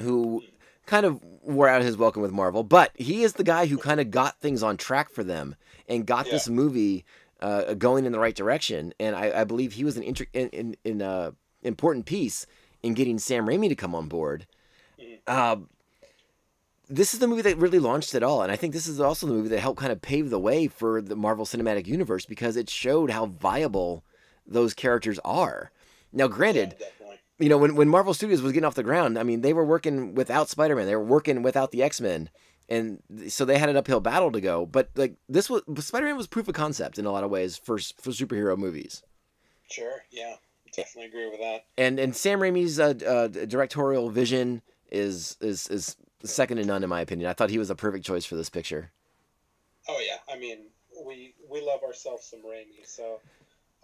who kind of wore out his welcome with Marvel, but he is the guy who kind of got things on track for them and got Yeah. this movie uh, going in the right direction. And I, I believe he was an inter- in, in, in uh, important piece in getting Sam Raimi to come on board. Uh, this is the movie that really launched it all, and I think this is also the movie that helped kind of pave the way for the Marvel Cinematic Universe because it showed how viable those characters are. Now, granted, Yeah, you know, when, when Marvel Studios was getting off the ground, I mean, they were working without Spider Man, they were working without the X Men, and so they had an uphill battle to go. But like this was Spider Man was proof of concept in a lot of ways for for superhero movies. Sure. Yeah. Definitely agree with that. And and Sam Raimi's uh, uh, directorial vision is is is second to none in my opinion. I thought he was a perfect choice for this picture. Oh yeah, I mean we we love ourselves some Raimi, so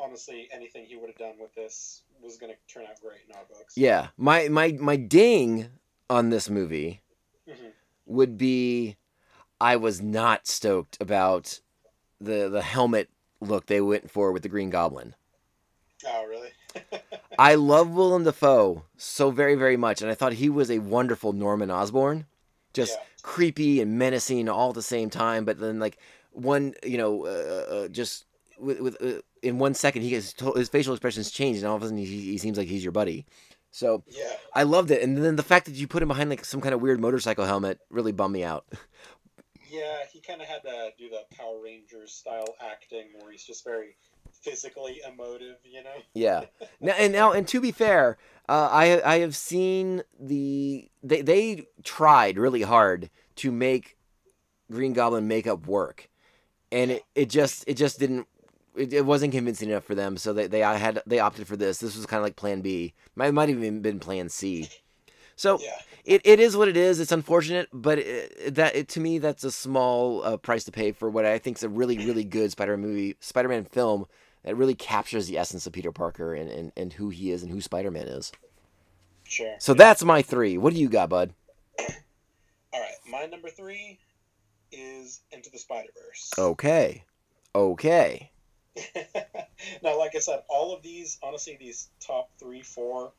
honestly, anything he would have done with this was going to turn out great in our books. Yeah, my my my ding on this movie Mhm. would be I was not stoked about the the helmet look they went for with the Green Goblin. Oh really? I love Willem Dafoe so very very much, and I thought he was a wonderful Norman Osborn, just Yeah. creepy and menacing all at the same time. But then like one, you know, uh, uh, just with, with uh, in one second he gets his facial expressions change, and all of a sudden he, he seems like he's your buddy. So yeah. I loved it, and then the fact that you put him behind like some kind of weird motorcycle helmet really bummed me out. Yeah, he kind of had to do the Power Rangers style acting where he's just very physically emotive, you know? Yeah. Now and now and to be fair, uh, I I have seen the they they tried really hard to make Green Goblin makeup work, and it, it just it just didn't. It, it wasn't convincing enough for them, so they, they I had they opted for this. This was kind of like Plan B. Might might have even been Plan C. So Yeah. it, it is what it is. It's unfortunate, but it, that it, to me that's a small uh, price to pay for what I think is a really really good Spider movie, Spider Man film that really captures the essence of Peter Parker and, and, and who he is and who Spider Man is. Sure. So that's my three. What do you got, bud? All right, my number three is Into the Spider Verse. Okay, okay. now, like I said, all of these, honestly, these top three, four,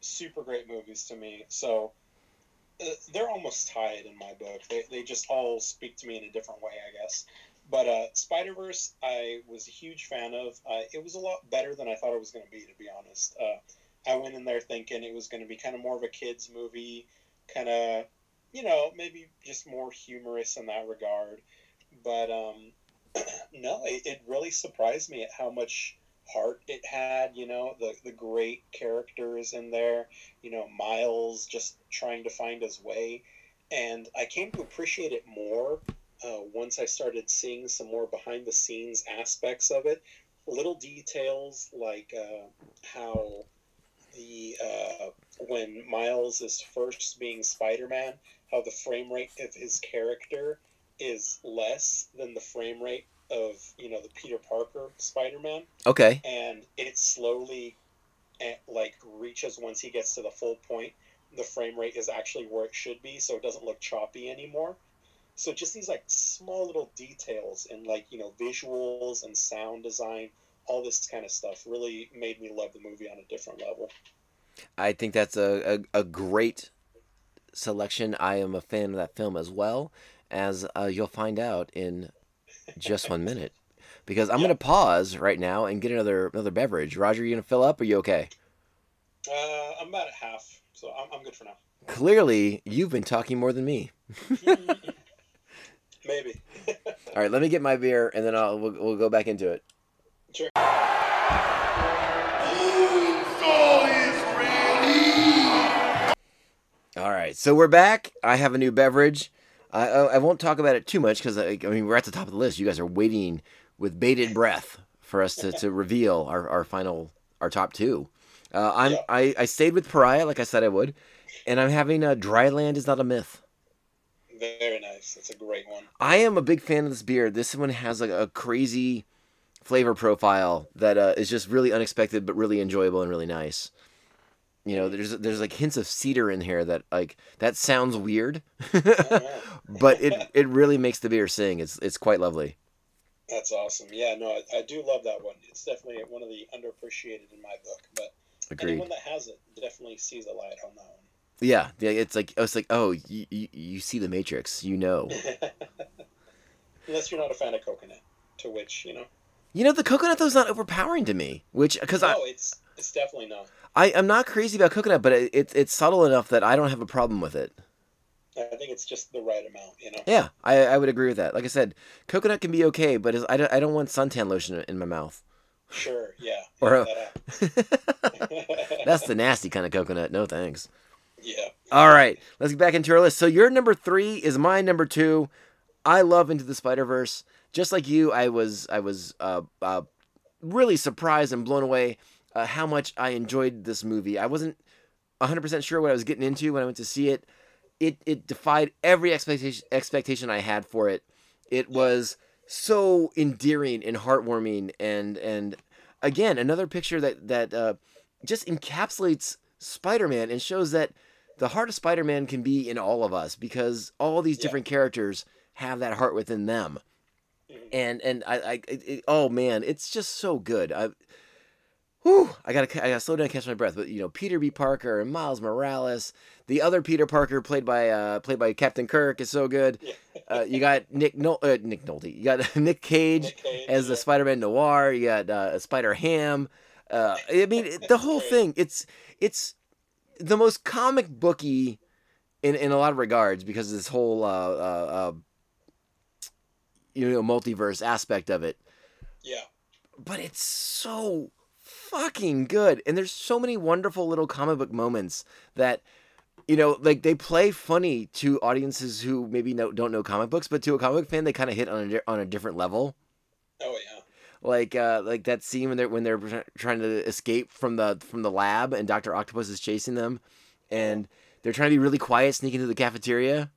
super great movies to me. So uh, they're almost tied in my book. They, they just all speak to me in a different way, I guess. But uh, Spider Verse, I was a huge fan of. Uh, it was a lot better than I thought it was going to be, to be honest. Uh, I went in there thinking it was going to be kind of more of a kids' movie, kind of, you know, maybe just more humorous in that regard. But um, no, it, it really surprised me at how much heart it had. You know, the the great characters in there. You know, Miles just trying to find his way, and I came to appreciate it more uh, once I started seeing some more behind the scenes aspects of it. Little details like uh, how the uh, when Miles is first being Spider Man, how the frame rate of his character is less than the frame rate of you know the Peter Parker Spider Man, Okay. and it slowly eh, like reaches once he gets to the full point. The frame rate is actually where it should be, so it doesn't look choppy anymore. So just these like small little details and like you know visuals and sound design, all this kind of stuff really made me love the movie on a different level. I think that's a, a, a great selection. I am a fan of that film as well, as uh, you'll find out in just one minute. Because I'm Yeah. gonna pause right now and get another another beverage. Roger, you gonna fill up? Are you okay? Uh, I'm about at half, so I'm, I'm good for now. Clearly, you've been talking more than me. Maybe. All right, let me get my beer and then I'll we'll, we'll go back into it. Sure. All right, so we're back. I have a new beverage. I I, won't talk about it too much because I, I mean we're at the top of the list. You guys are waiting with bated breath for us to, to reveal our, our final our top two. Uh, I'm Yeah. I, I stayed with Pariah like I said I would, and I'm having a Dryland is not a myth. Very nice. That's a great one. I am a big fan of this beer. This one has like a crazy flavor profile that uh, is just really unexpected, but really enjoyable and really nice. You know, there's there's like hints of cedar in here that like that sounds weird, oh, but it it really makes the beer sing. It's it's quite lovely. That's awesome. Yeah, no, I, I do love that one. It's definitely one of the underappreciated in my book, but Agreed. anyone that has it definitely sees a light on that one Yeah, yeah. It's like it's like oh, you, you you see the Matrix, you know. Unless you're not a fan of coconut, to which you know. You know the coconut though is not overpowering to me, which because I No, it's it's definitely not. I I'm not crazy about coconut, but it, it's it's subtle enough that I don't have a problem with it. I think it's just the right amount, you know. Yeah, I, I would agree with that. Like I said, coconut can be okay, but it's, I, don't, I don't want suntan lotion in my mouth. Sure, yeah. Or a- that. That's the nasty kind of coconut. No thanks. yeah. All right, let's get back into our list. So your number three is my number two. I love Into the Spider Verse. Just like you, I was I was uh, uh, really surprised and blown away uh, how much I enjoyed this movie. I wasn't 100% sure what I was getting into when I went to see it. It it defied every expectation expectation I had for it. It was so endearing and heartwarming and and again another picture that that uh, just encapsulates Spider-Man and shows that the heart of Spider-Man can be in all of us because all these Yeah. different characters have that heart within them. Mhm. And and I, I it- oh man, it's just so good. I Whew, I gotta, I gotta slow down, and catch my breath. But you know, Peter B. Parker and Miles Morales, the other Peter Parker played by, uh, played by Captain Kirk, is so good. Uh, you got Nick, no, uh, Nick Nolte. You got Nick Cage Nick Cage, as the yeah. Spider-Man Noir. You got uh, Spider Ham. Uh, I mean, the whole thing. It's it's the most comic booky in in a lot of regards because of this whole uh, uh, uh, you know multiverse aspect of it. Yeah. But it's so fucking good, and there's so many wonderful little comic book moments that. You know, like they play funny to audiences who maybe know, don't know comic books, but to a comic book fan, they kind of hit on a, on a different level Oh yeah. like uh like that scene when they're when they're trying to escape from the from the lab and Dr. Octopus is chasing them and they're trying to be really quiet sneak into the cafeteria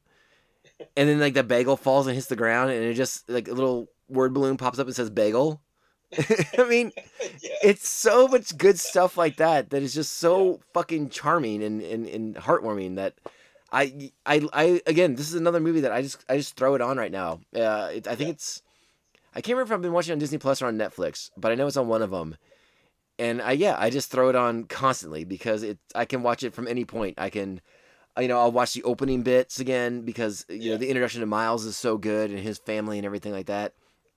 and then like the bagel falls and hits the ground and it just like a little word balloon pops up and says bagel I mean yeah. it's so much good stuff like that that is just so fucking charming and, and, and heartwarming that I, I I again this is another movie that I just I just throw it on right now. Uh, it, I think Yeah. it's I can't remember if I've been watching it on Disney Plus or on Netflix, but I know it's on one of them. And I yeah I just throw it on constantly because it I can watch it from any point. I can you know I'll watch the opening bits again because you know the introduction to Miles is so good and his family and everything like that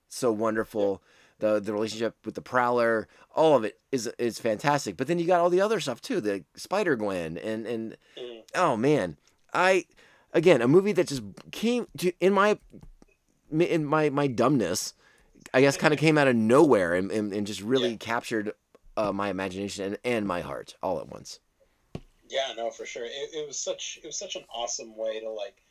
so wonderful. The the relationship with the Prowler, all of it is is fantastic. But then you got all the other stuff too, the Spider Gwen and and Mm. oh man, I again a movie that just came to in my in my my dumbness, I guess kind of came out of nowhere and and, and just really Yeah. captured uh, my imagination and, and my heart all at once. Yeah, no, for sure. It, it was such it was such an awesome way to like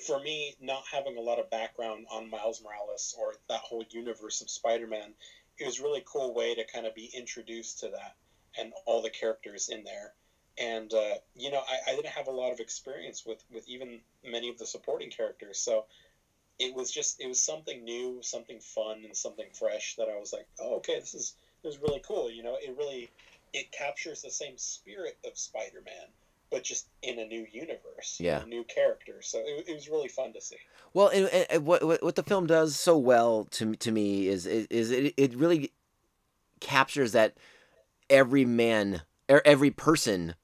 for me not having a lot of background on Miles Morales or that whole universe of Spider-Man. It was a really cool way to kind of be introduced to that and all the characters in there. And uh, you know, I, I didn't have a lot of experience with with even many of the supporting characters, so it was just it was something new, something fun, and something fresh that I was like, oh, okay, this is this is really cool. You know, it really it captures the same spirit of Spider-Man, but just in a new universe, Yeah. a new character. So it, it was really fun to see. Well, and, and- what what the film does so well to to me is is, is it it really captures that every man or every person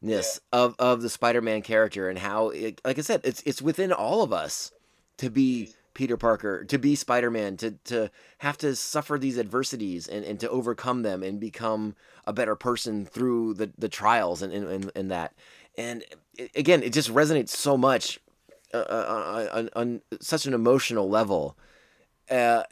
ness of of the Spider-Man character and how it, like I said it's it's within all of us to be mm-hmm. Peter Parker, to be Spider-Man, to to have to suffer these adversities and, and to overcome them and become a better person through the the trials and and, and, that. And again, it just resonates so much uh, uh, on, on such an emotional level. Uh,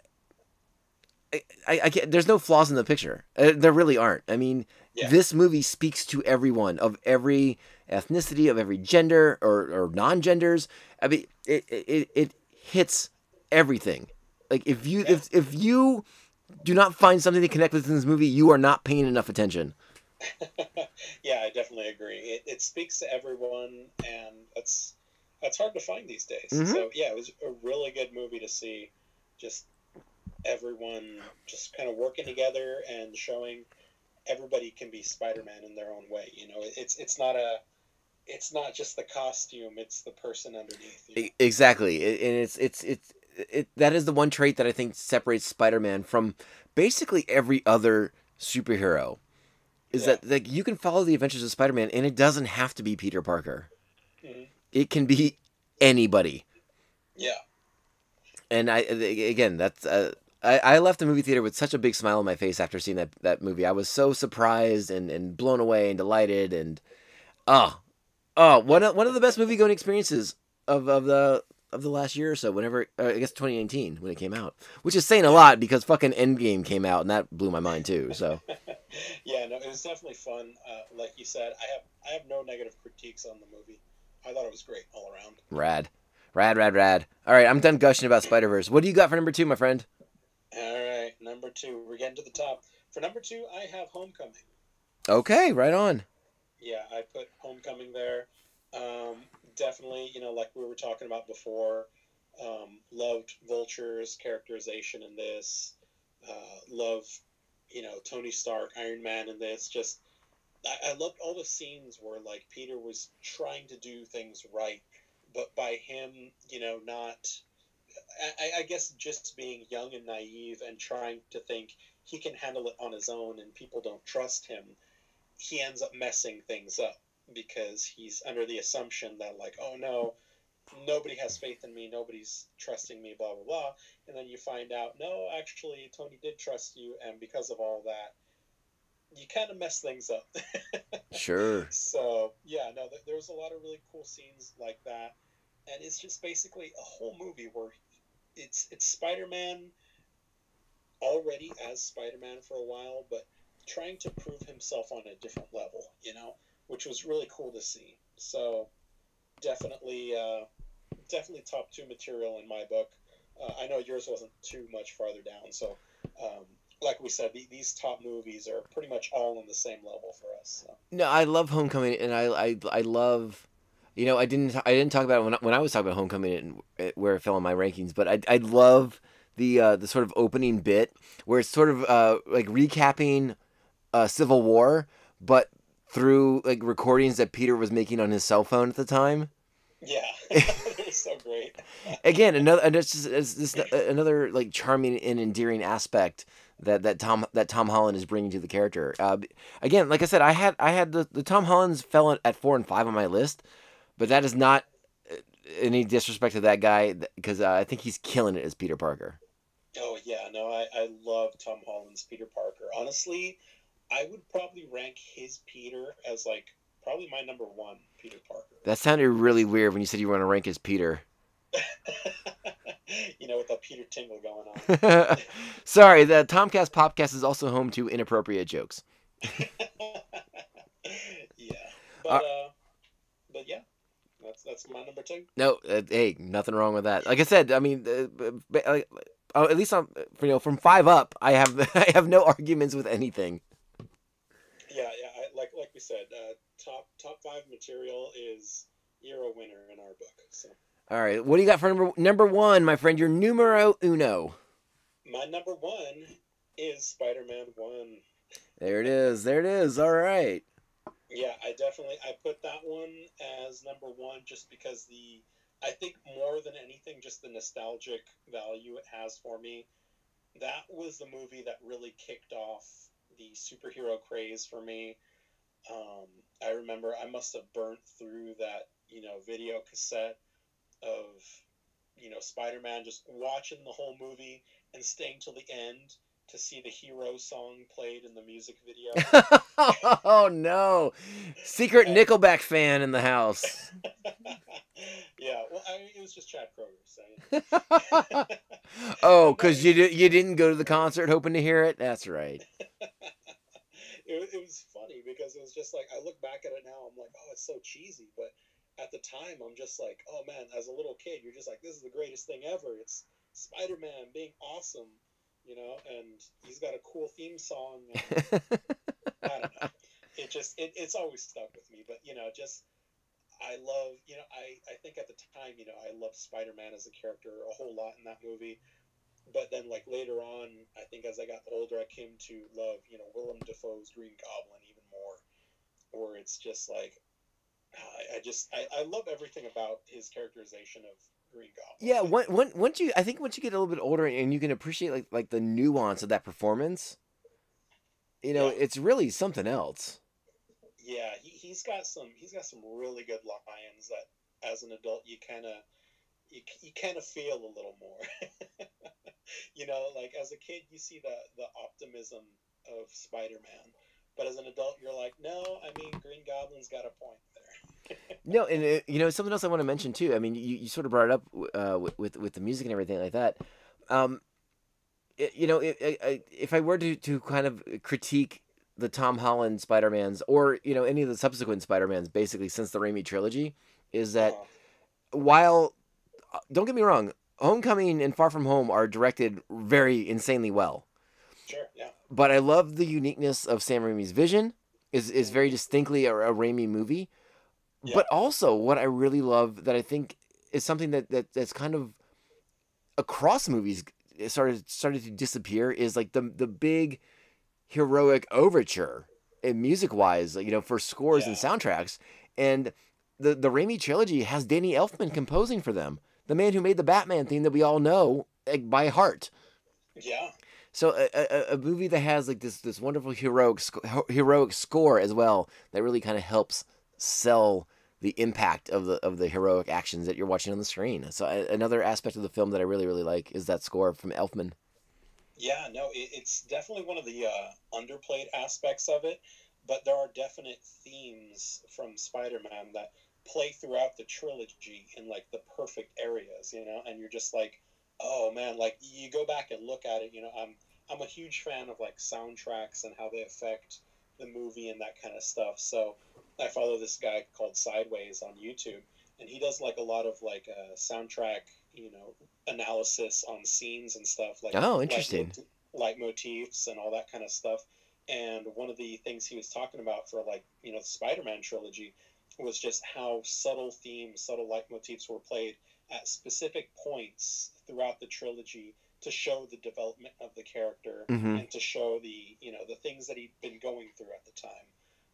I, I, I can't, there's no flaws in the picture. Uh, there really aren't. I mean, Yeah. this movie speaks to everyone of every ethnicity, of every gender or, or non-genders. I mean, it, it, it hits everything. Like if you if if you do not find something to connect with in this movie, you are not paying enough attention. yeah, I definitely agree. It, it speaks to everyone, and that's that's hard to find these days. Mhm. So yeah, it was a really good movie to see. Just everyone just kind of working together and showing everybody can be Spider-Man in their own way. You know, it's it's not a it's not just the costume; it's the person underneath. you? Exactly, and it's it's it's it, that is the one trait that I think separates Spider-Man from basically every other superhero. Is Yeah. that like you can follow the adventures of Spider-Man, and it doesn't have to be Peter Parker. Mhm. It can be anybody. Yeah, And I again, that's uh, I I left the movie theater with such a big smile on my face after seeing that that movie. I was so surprised and and blown away and delighted and oh oh one of, one of the best movie going experiences of of the of the last year or so. Whenever uh, I guess 2019 when it came out, which is saying a lot because fucking Endgame came out and that blew my mind too. So yeah. No, it was definitely fun. Uh, like you said, I have I have no negative critiques on the movie. I thought it was great all around. rad, rad, rad, rad. All right, I'm done gushing about Spider Verse. What do you got for number two, my friend? All right, number two. We're getting to the top. For number two, I have Homecoming. Okay, right on. Yeah, I put Homecoming there. Um, definitely, you know, like we were talking about before, Um, loved Vulture's characterization in this. Uh, love, you know, Tony Stark, Iron Man in this. Just, I, I loved all the scenes where like Peter was trying to do things right, but by him, you know, not. I, I guess just being young and naive and trying to think he can handle it on his own and people don't trust him, he ends up messing things up because he's under the assumption that like, oh no, nobody has faith in me, nobody's trusting me, blah blah blah. And then you find out, no, actually Tony did trust you, and because of all that, you kind of mess things up. Sure. So yeah, no, th- there's a lot of really cool scenes like that, and it's just basically a whole movie where it's it's Spider-Man already as Spider-Man for a while, but trying to prove himself on a different level, you know, which was really cool to see. So definitely, uh, definitely top two material in my book. Uh, I know yours wasn't too much farther down, so um, like we said, the, these top movies are pretty much all on the same level for us. So. No, I love Homecoming, and I I, I love, you know, I didn't I didn't talk about it when when I was talking about Homecoming and where it fell in my rankings, but I I love the uh, the sort of opening bit where it's sort of uh, like recapping uh, Civil War, but through like recordings that Peter was making on his cell phone at the time. Yeah, they're so great. Again, another and it's just, it's another like charming and endearing aspect that that Tom that Tom Holland is bringing to the character. Uh, again, like I said, I had I had the, the Tom Hollands fell at four and five on my list, but that is not uh, any disrespect to that guy because uh, I think he's killing it as Peter Parker. Oh yeah, no, I, I love Tom Holland's Peter Parker. Honestly, I would probably rank his Peter as like probably my number one Peter Parker. That sounded really weird when you said you were going to rank as Peter. you know, with that Peter Tingle going on. Sorry, the Tomcast Popcast is also home to inappropriate jokes. yeah, but uh, but yeah, that's that's my number two. No, uh, hey, nothing wrong with that. Like I said, I mean, uh, uh, uh, at least I'm, you know, from five up, I have I have no arguments with anything. Yeah, yeah, I, like like we said, uh, top top five material is you're a winner in our book. So All right, what do you got for number number one, my friend? Your numero uno. my number one is Spider-Man One. There it is. There it is. All right. Yeah, I definitely I put that one as number one just because the I think more than anything just the nostalgic value it has for me. That was the movie that really kicked off the superhero craze for me. Um, I remember I must have burnt through that you know video cassette of you know Spider-Man just watching the whole movie and staying till the end to see the hero song played in the music video. oh no, secret Nickelback fan in the house. yeah, well, I mean, it was just Chad Kroeger saying. oh, cause you you didn't go to the concert hoping to hear it. That's right. It, it was funny because it was just like I look back at it now, I'm like, oh, it's so cheesy, but at the time, I'm just like, oh man, as a little kid, you're just like, this is the greatest thing ever. It's Spider-Man being awesome, you know, and he's got a cool theme song. And, I don't know. It just it, it's always stuck with me, but you know, just I love you know I I think at the time you know I loved Spider Man as a character a whole lot in that movie, but then like later on I think as I got older I came to love you know Willem Dafoe's Green Goblin even more, where it's just like I, I just I, I love everything about his characterization of Green Goblin. Yeah, one, one, once you, I think once you get a little bit older and you can appreciate like like the nuance of that performance, you know, Yeah. it's really something else. Yeah, he, he's got some he's got some really good lines that as an adult you kind of you, you kind of feel a little more. you know, like as a kid you see the the optimism of Spider-Man, but as an adult you're like, no, I mean Green Goblin's got a point there. No, and uh, you know something else I want to mention too. I mean, you, you sort of brought it up uh, with, with with the music and everything like that. Um, it, you know, it, I- if I were to to kind of critique the Tom Holland Spider Mans or you know any of the subsequent Spider Mans, basically since the Raimi trilogy, is that Uh, while uh, don't get me wrong, Homecoming and Far From Home are directed very insanely well. sure, yeah. but I love the uniqueness of Sam Raimi's vision. is is very distinctly a, a Raimi movie. Yeah. But also, what I really love that I think is something that, that that's kind of across movies eh, started started to disappear is like the the big heroic overture and music wise, you know, for scores and soundtracks. And the the Raimi trilogy has Danny Elfman composing for them, the man who made the Batman theme that we all know like, by heart. Yeah. So a, a, a movie that has like this this wonderful heroic sc- heroic score as well that really kind of helps sell the impact of the of the heroic actions that you're watching on the screen. So a, another aspect of the film that I really really like is that score from Elfman. Yeah, no, it, it's definitely one of the uh, underplayed aspects of it, but there are definite themes from Spider-Man that play throughout the trilogy in like the perfect areas, you know, and you're just like, oh man, like you go back and look at it, you know, I'm I'm a huge fan of like soundtracks and how they affect the movie and that kind of stuff. So I follow this guy called Sideways on YouTube, and he does like a lot of like uh, soundtrack, you know, analysis on scenes and stuff. Like Oh, like interesting. mot- leitmotifs and all that kind of stuff. And one of the things he was talking about for like you know the Spider-Man trilogy was just how subtle themes, subtle leitmotifs were played at specific points throughout the trilogy to show the development of the character Mhm. and to show the you know the things that he'd been going through at the time,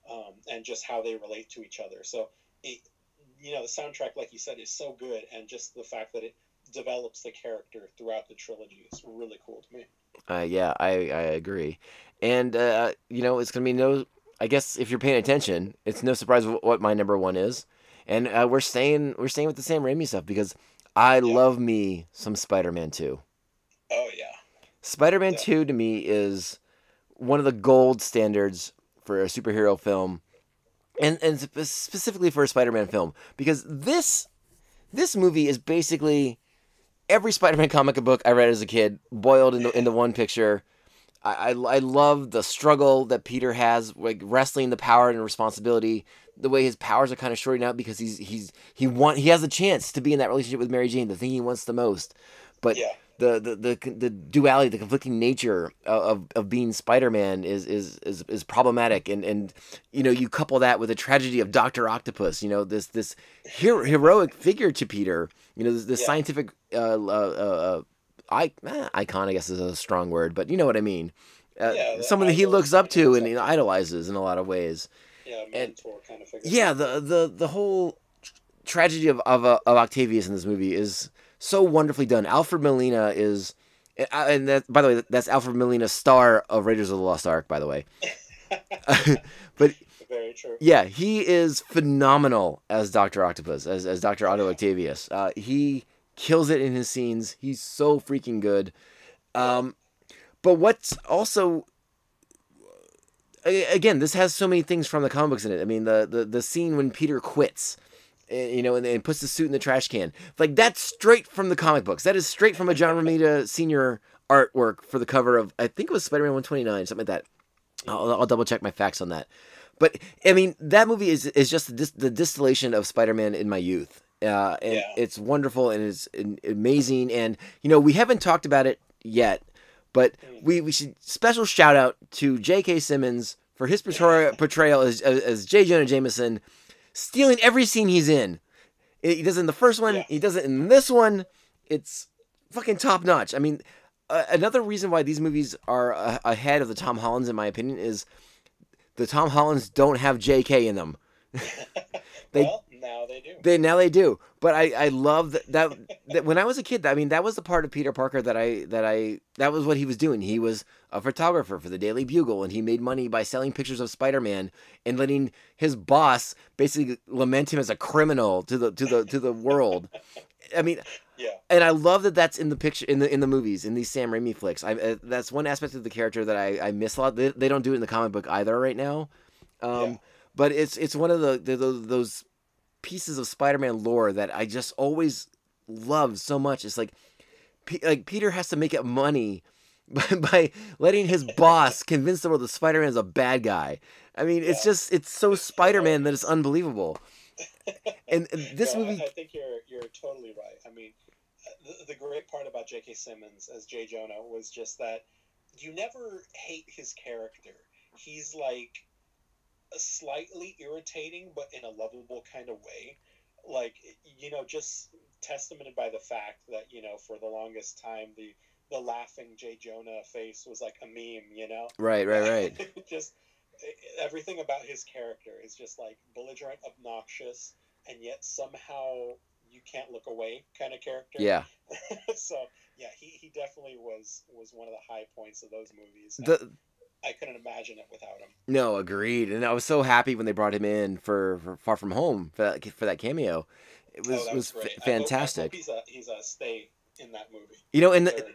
um, and just how they relate to each other. So, it, you know, the soundtrack, like you said, is so good, and just the fact that it develops the character throughout the trilogy is really cool to me. Uh, yeah, I, I agree, and uh, you know it's gonna be no. I guess if you're paying attention, it's no surprise what my number one is, and uh, we're staying we're staying with the Sam Raimi stuff because I love me some Spider-Man Two. Oh yeah, Spider-Man Yeah. 2 to me is one of the gold standards for a superhero film and and specifically for a Spider-Man film because this this movie is basically every Spider-Man comic book I read as a kid boiled into into one picture. I, I, I love the struggle that Peter has, like wrestling the power and responsibility. The way his powers are kind of shorting out because he's he's he want he has a chance to be in that relationship with Mary Jane, the thing he wants the most. But Yeah. the, the the the duality, the conflicting nature of, of, being Spider-Man is, is is is problematic, and and you know you couple that with the tragedy of Doctor Octopus, you know this this hero, heroic figure to Peter, you know this, this Yeah. scientific uh, uh, uh, I, eh, icon, I guess is a strong word, but you know what I mean. Uh, Yeah, someone that he looks up to and something. idolizes in a lot of ways. yeah, mentor kind of figure. Yeah, the the the whole tragedy of of, uh, of Octavius in this movie is so wonderfully done. Alfred Molina is, and- uh, and that by the way, that's Alfred Molina, star of Raiders of the Lost Ark, by the way. but very true. yeah, he is phenomenal as Doctor Octopus, as as Doctor Otto Octavius. Uh, he kills it in his scenes. He's so freaking good. Um, but what's also again, this has so many things from the comic books in it. I mean, the the, the scene when Peter quits, eh, you know, and, and puts the suit in the trash can, like that's straight from the comic books. That is straight from a John Romita Senior artwork for the cover of I think it was Spider Man One Twenty Nine, something like that. I'll, I'll double check my facts on that. But I mean, that movie is is just the, dis- the distillation of Spider Man in my youth. Uh, Yeah. it's wonderful and it's amazing. And you know, we haven't talked about it yet, but we, we should special shout out to J.K. Simmons for his portrayal, portrayal as, as, as J. Jonah Jameson, stealing every scene he's in. He does it in the first one. Yeah. He does it in this one. It's fucking top notch. I mean, uh, another reason why these movies are uh, ahead of the Tom Hollands, in my opinion, is the Tom Hollands don't have J.K. in them. They- well, now they do. They now they do, but I I love that, that that when I was a kid, I mean that was the part of Peter Parker that I that I that was what he was doing. He was a photographer for the Daily Bugle, and he made money by selling pictures of Spider Man and letting his boss basically lament him as a criminal to the to the to the world. I mean, yeah, and I love that that's in the picture in the in the movies in these Sam Raimi flicks. I uh, that's one aspect of the character that I, I miss a lot. They, they don't do it in the comic book either right now, um, Yeah. But it's it's one of the, the, the those pieces of Spider-Man lore that I just always loved so much. It's like P- like Peter has to make up money by, by letting his boss convince the world that Spider-Man is a bad guy. I mean, it's just it's so Spider-Man that it's unbelievable. And this No, I- movie I, think you're you're totally right. I mean, the, the great part about J.K. Simmons as J. Jonah was just that you never hate his character. He's like slightly irritating, but in a lovable kind of way. Like you know, just testamented by the fact that you know for the longest time the the laughing Jay Jonah face was like a meme, you know. Right, right, right. just everything about his character is just like belligerent, obnoxious, and yet somehow you can't look away kind of character. Yeah. so yeah, he, he definitely was was one of the high points of those movies. The I couldn't imagine it without him. no, agreed. And I was so happy when they brought him in for, for Far From Home for that, for that cameo. It was oh, was f- I hope- I hope fantastic. he's a he's a stay in that movie. You know, and the,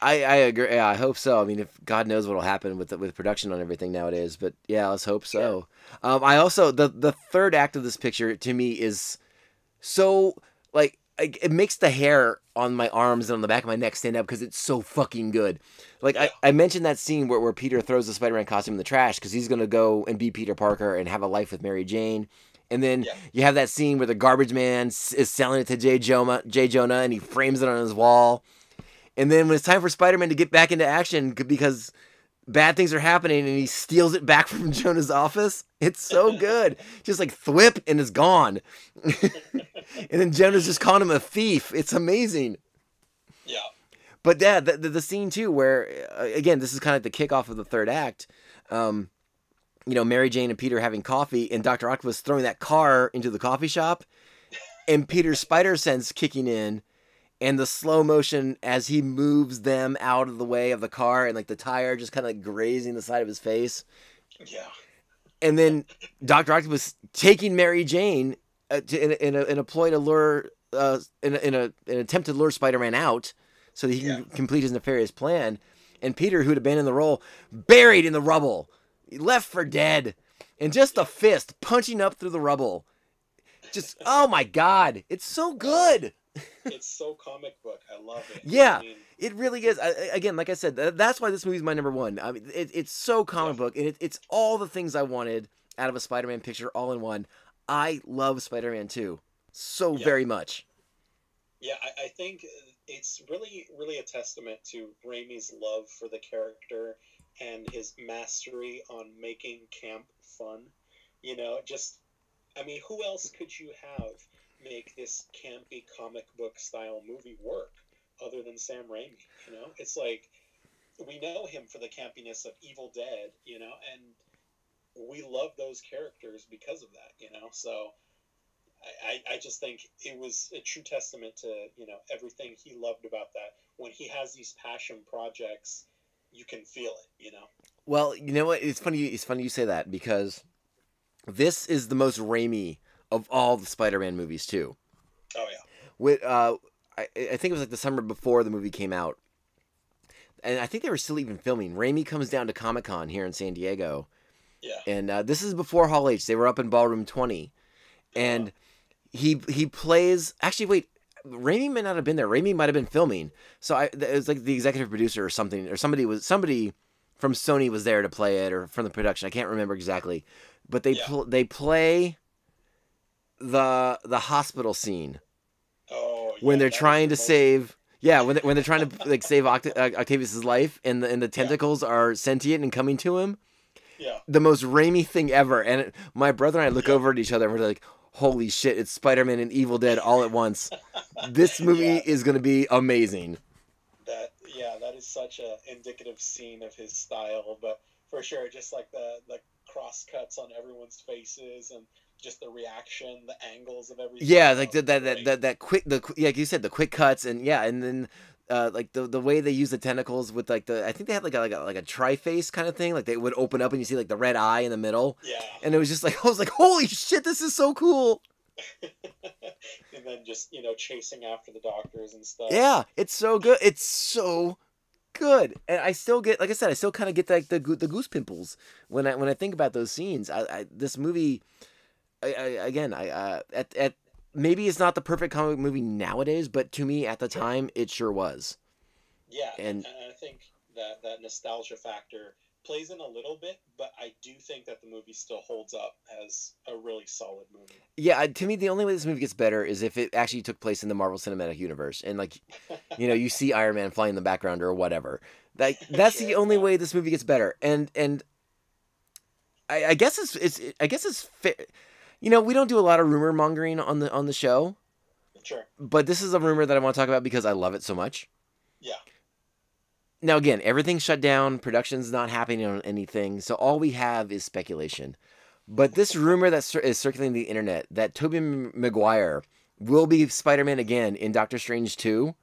I, I agree. Yeah, I hope so. I mean, if God knows what'll happen with the, with production on everything nowadays, but yeah, let's hope so. Um, I also the the third act of this picture to me is so like I, it makes the hair on my arms and on the back of my neck stand up because it's so fucking good. Like I, I mentioned that scene where, where Peter throws the Spider-Man costume in the trash because he's gonna go and be Peter Parker and have a life with Mary Jane. And then Yeah. you have that scene where the garbage man is selling it to Jay Jonah, Jay Jonah, and he frames it on his wall. And then when it's time for Spider-Man to get back into action because bad things are happening and he steals it back from Jonah's office, it's so good. just like thwip and it's gone. and then Jonah's just calling him a thief. It's amazing. Yeah. But yeah, the, the, the scene too, where uh, again, this is kind of the kickoff of the third act. Um, you know, Mary Jane and Peter having coffee, and Doctor Octopus throwing that car into the coffee shop, and Peter's spider sense kicking in, and the slow motion as he moves them out of the way of the car, and like the tire just kind of like grazing the side of his face, Yeah. and then Doctor Octopus taking Mary Jane uh, to, in, a, in, a, in a ploy to lure, uh, in, a, in a an attempt to lure Spider Man out, so that he can complete his nefarious plan. And Peter, who had abandoned the role, buried in the rubble, left for dead, and just a fist punching up through the rubble. Just oh my god, it's so good. It's so comic book. I love it. Yeah. I mean, It really is. I, again, like I said, that's why this movie's my number one. I mean, it, it's so comic book, and it, it's all the things I wanted out of a Spider-Man picture, all in one. I love Spider-Man 2 so Yeah. very much. Yeah, I, I think it's really, really a testament to Raimi's love for the character and his mastery on making camp fun. You know, just, I mean, who else could you have make this campy comic book style movie work other than Sam Raimi? You know, it's like we know him for the campiness of Evil Dead, you know, and we love those characters because of that, you know, so. I, I- just think it was a true testament to you know everything he loved about that. When he has these passion projects, you can feel it. You know. Well, you know what? It's funny. It's funny you say that because this is the most Raimi of all the Spider-Man movies too. Oh yeah. With uh, I, I think it was like the summer before the movie came out, and I think they were still even filming. Raimi comes down to Comic Con here in San Diego, Yeah. and uh, this is before Hall H. They were up in Ballroom Twenty, and he he plays. Actually, wait, Raimi may not have been there. Raimi might have been filming. So I, it was like the executive producer or something, or somebody was somebody from Sony was there to play it, or from the production. I can't remember exactly, but they Yeah. pl- they play the the hospital scene Oh. when they're trying to save yeah when, they, when they're trying to like save Oct- uh, octavius's life and the, and the tentacles are sentient and coming to him Yeah. the most Raimi thing ever and it, my brother and i look over at each other and we're like holy shit it's spider-man and evil dead all at once this movie Yeah. is going to be amazing That yeah, that is such a indicative scene of his style, but for sure, just like the the cross cuts on everyone's faces and just the reaction, the angles of everything. yeah like that that, that that that quick the like you said the quick cuts and yeah and then uh, like the the way they use the tentacles with like the I think they had like a, like a like a tri-face kind of thing like they would open up and you see like the red eye in the middle Yeah. and it was just like I was like, holy shit, this is so cool. and then just you know chasing after the doctors and stuff. Yeah, it's so good. It's so good, and I still get, like I said, I still kind of get like the the goose pimples when I when I think about those scenes. I, I this movie, I, I again, I uh, at at maybe it's not the perfect comic movie nowadays, but to me at the time it sure was. Yeah, And- and, I think that that nostalgia factor plays in a little bit, but I do think that the movie still holds up as a really solid movie. Yeah, to me, the only way this movie gets better is if it actually took place in the Marvel Cinematic Universe, and like, you know, you see Iron Man flying in the background or whatever. Like, that's the only yeah. way this movie gets better. And and I, I guess it's it's I guess it's fair. You know, we don't do a lot of rumor mongering on the on the show, Sure. But this is a rumor that I want to talk about because I love it so much. Yeah. Now again, everything's shut down. Production's not happening on anything, so all we have is speculation. But this rumor that is circulating the internet that Tobey M- Maguire will be Spider-Man again in Doctor Strange 2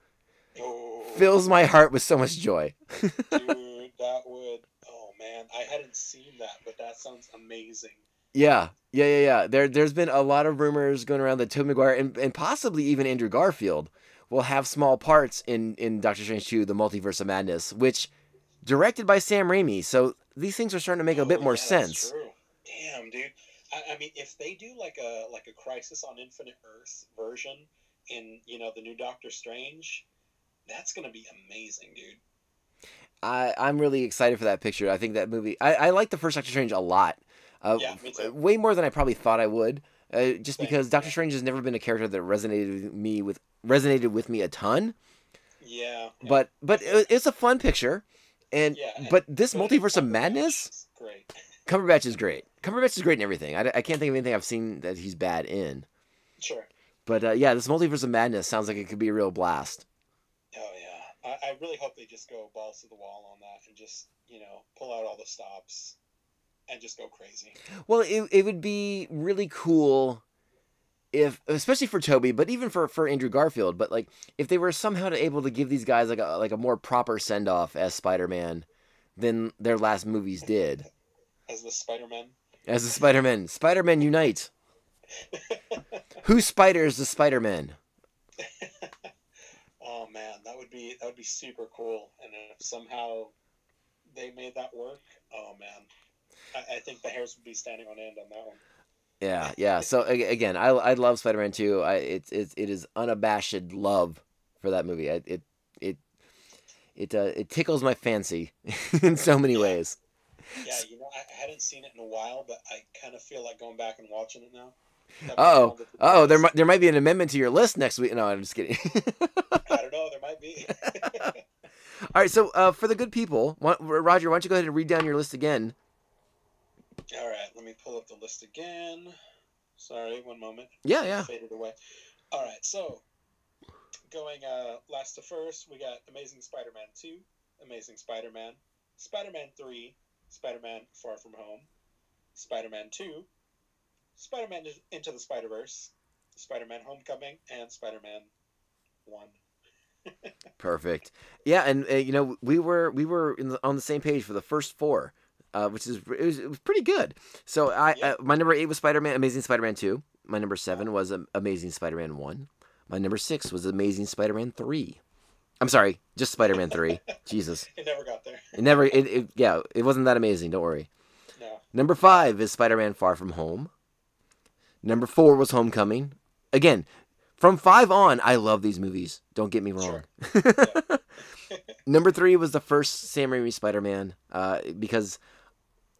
Oh, fills my heart with so much joy. dude, that would. Oh man, I hadn't seen that, but that sounds amazing. Yeah, yeah, yeah, yeah. There, there's been a lot of rumors going around that Tobey Maguire and, and possibly even Andrew Garfield will have small parts in in Doctor Strange 2: The Multiverse of Madness, which directed by Sam Raimi. So these things are starting to make a bit Oh, more yeah, that's sense. true. Damn, dude. I, I mean, if they do like a like a Crisis on Infinite Earth version in you know the new Doctor Strange, that's gonna be amazing, dude. I, I'm really excited for that picture. I think that movie. I, I like the first Doctor Strange a lot. Uh, Yeah. Way more than I probably thought I would. Uh, just Same, because Doctor. Strange has never been a character that resonated with me with resonated with me a ton. Yeah. But but it, it's a fun picture, and Yeah, but this multiverse of madness. is Great. Cumberbatch is great. Cumberbatch is great in everything. I, I can't think of anything I've seen that he's bad in. Sure. But uh, yeah, this multiverse of madness sounds like it could be a real blast. Oh yeah. I, I really hope they just go balls to the wall on that and just you know pull out all the stops and just go crazy. Well, it, it would be really cool if, especially for Tobey, but even for, for Andrew Garfield, but like if they were somehow to able to give these guys like a like a more proper send off as Spider Man than their last movies did. As the Spider-Man. As the Spider Man, Spider Man unite. Who spiders the Spider Man? Oh man, that would be that would be super cool. And if somehow they made that work, oh man, I, I think the hairs would be standing on end on that one. Yeah, yeah. So again, I I love Spider Man too. I it's it, it is unabashed love for that movie. I, it it it uh, it tickles my fancy in so many ways. Yeah, you know, I, hadn't seen it in a while, but I kind of feel like going back and watching it now. Oh, be one of the oh, there might there might be an amendment to your list next week. No, I'm just kidding. I don't know. There might be. All right, so uh, for the good people, why, Roger, why don't you go ahead and read down your list again? All right, let me pull up the list again. Sorry, one moment. Yeah, yeah. Faded away. All right, so going uh, last to first, we got Amazing Spider-Man two, Amazing Spider-Man, Spider-Man three, Spider-Man Far From Home, Spider-Man two, Spider-Man Into the Spider-Verse, Spider-Man Homecoming, and Spider-Man one. Perfect. Yeah, and uh, you know we were we were in the, on the same page for the first four, uh, which is it was, it was pretty good. So I Yeah. uh, my number eight was Spider Man, Amazing Spider Man two. My number seven was um, Amazing Spider Man one. My number six was Amazing Spider Man three. I'm sorry, just Spider Man three. Jesus, It never got there. it never. It, it yeah, it wasn't that amazing. Don't worry. No. Number five is Spider Man Far From Home. Number four was Homecoming. Again, from five on, I love these movies. Don't get me wrong. Number three was the first Sam Raimi Spider Man, uh, because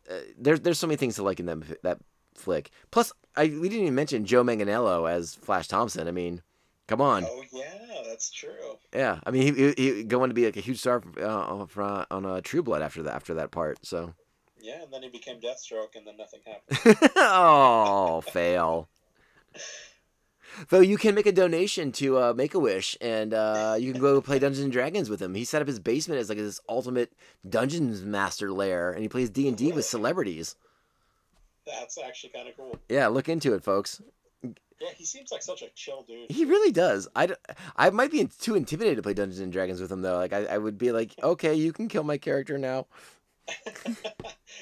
uh, there's there's so many things to like in that that flick. Plus, I we didn't even mention Joe Manganiello as Flash Thompson. I mean, come on, Oh yeah, that's true. yeah. I mean, he, he, he going to be like a huge star uh, for, on uh, True Blood after that after that part. So, Yeah, and then he became Deathstroke, and then nothing happened. oh, fail. Though you can make a donation to uh, Make a Wish, and uh, you can go play Dungeons and Dragons with him. He set up his basement as like this ultimate dungeons master lair, and he plays D and D with celebrities. That's actually kind of cool. Yeah, look into it, folks. Yeah, he seems like such a chill dude. He really does. I, I might be too intimidated to play Dungeons and Dragons with him though. Like I, I would be like, okay, you can kill my character now.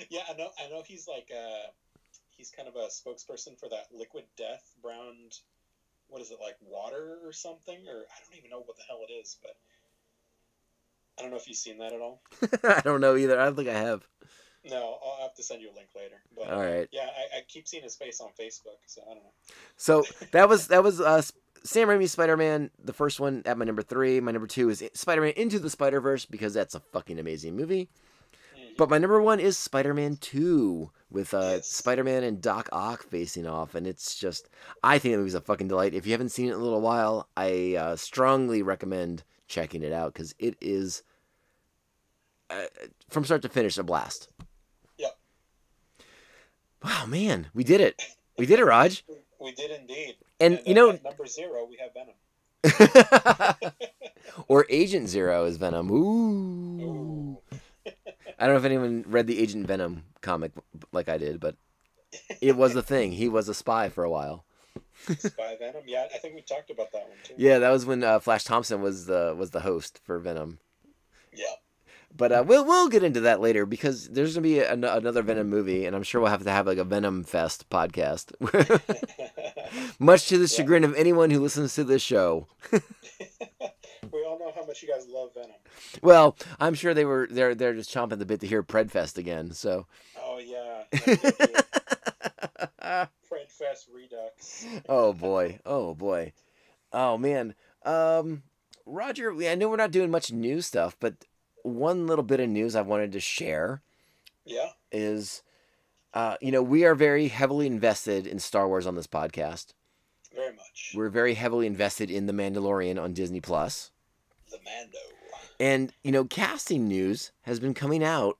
yeah, I know. I know he's like uh, he's kind of a spokesperson for that liquid death browned. What is it like water or something? Or I don't even know what the hell it is, but I don't know if you've seen that at all. I don't know either. I don't think I have. No, I'll have to send you a link later. But All right. yeah, I, I keep seeing his face on Facebook, so I don't know. So that was that was uh, Sam Raimi's Spider Man, the first one at my number three. My number two is Spider Man Into the Spider Verse because that's a fucking amazing movie. But my number one is Spider Man Two with uh, Yes. Spider Man and Doc Ock facing off, and it's just I think the movie's a fucking delight. If you haven't seen it in a little while, I uh, strongly recommend checking it out because it is uh, from start to finish a blast. Yep. Wow, man, we did it. We did it, Raj. We did indeed. And, you know- number zero, we have Venom. or Agent Zero is Venom. Ooh. Ooh. I don't know if anyone read the Agent Venom comic like I did, but it was a thing. He was a spy for a while. Spy Venom. Yeah, I think we talked about that one too. Yeah, that was when uh, Flash Thompson was the was the host for Venom. Yeah. But uh, we'll we'll get into that later because there's gonna be an- another Venom movie, and I'm sure we'll have to have like a Venom Fest podcast, much to the chagrin of anyone who listens to this show. we all know how much you guys love Venom. Well, I'm sure they were they're they're just chomping the bit to hear Predfest again. So Oh yeah. Fred Fest Redux. oh boy, oh boy, oh man. Um, Roger, I know we're not doing much news stuff, but one little bit of news I wanted to share Yeah. is, uh, you know, we are very heavily invested in Star Wars on this podcast. Very much. We're very heavily invested in The Mandalorian on Disney Plus, The Mando. and you know, casting news has been coming out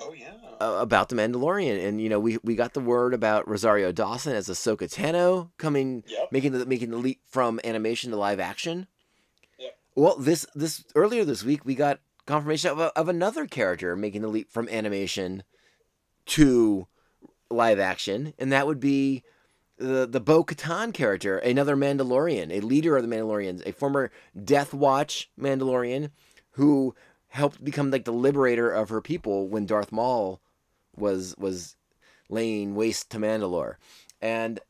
Oh yeah. uh, about The Mandalorian, and you know, we we got the word about Rosario Dawson as Ahsoka Tano coming, Yep. making the making the leap from animation to live action. Yep. Well, this this earlier this week we got confirmation of, a, of another character making the leap from animation to live action, and that would be the the Bo Katan character, another Mandalorian, a leader of the Mandalorians, a former Death Watch Mandalorian who helped become like the liberator of her people when Darth Maul was was laying waste to Mandalore, and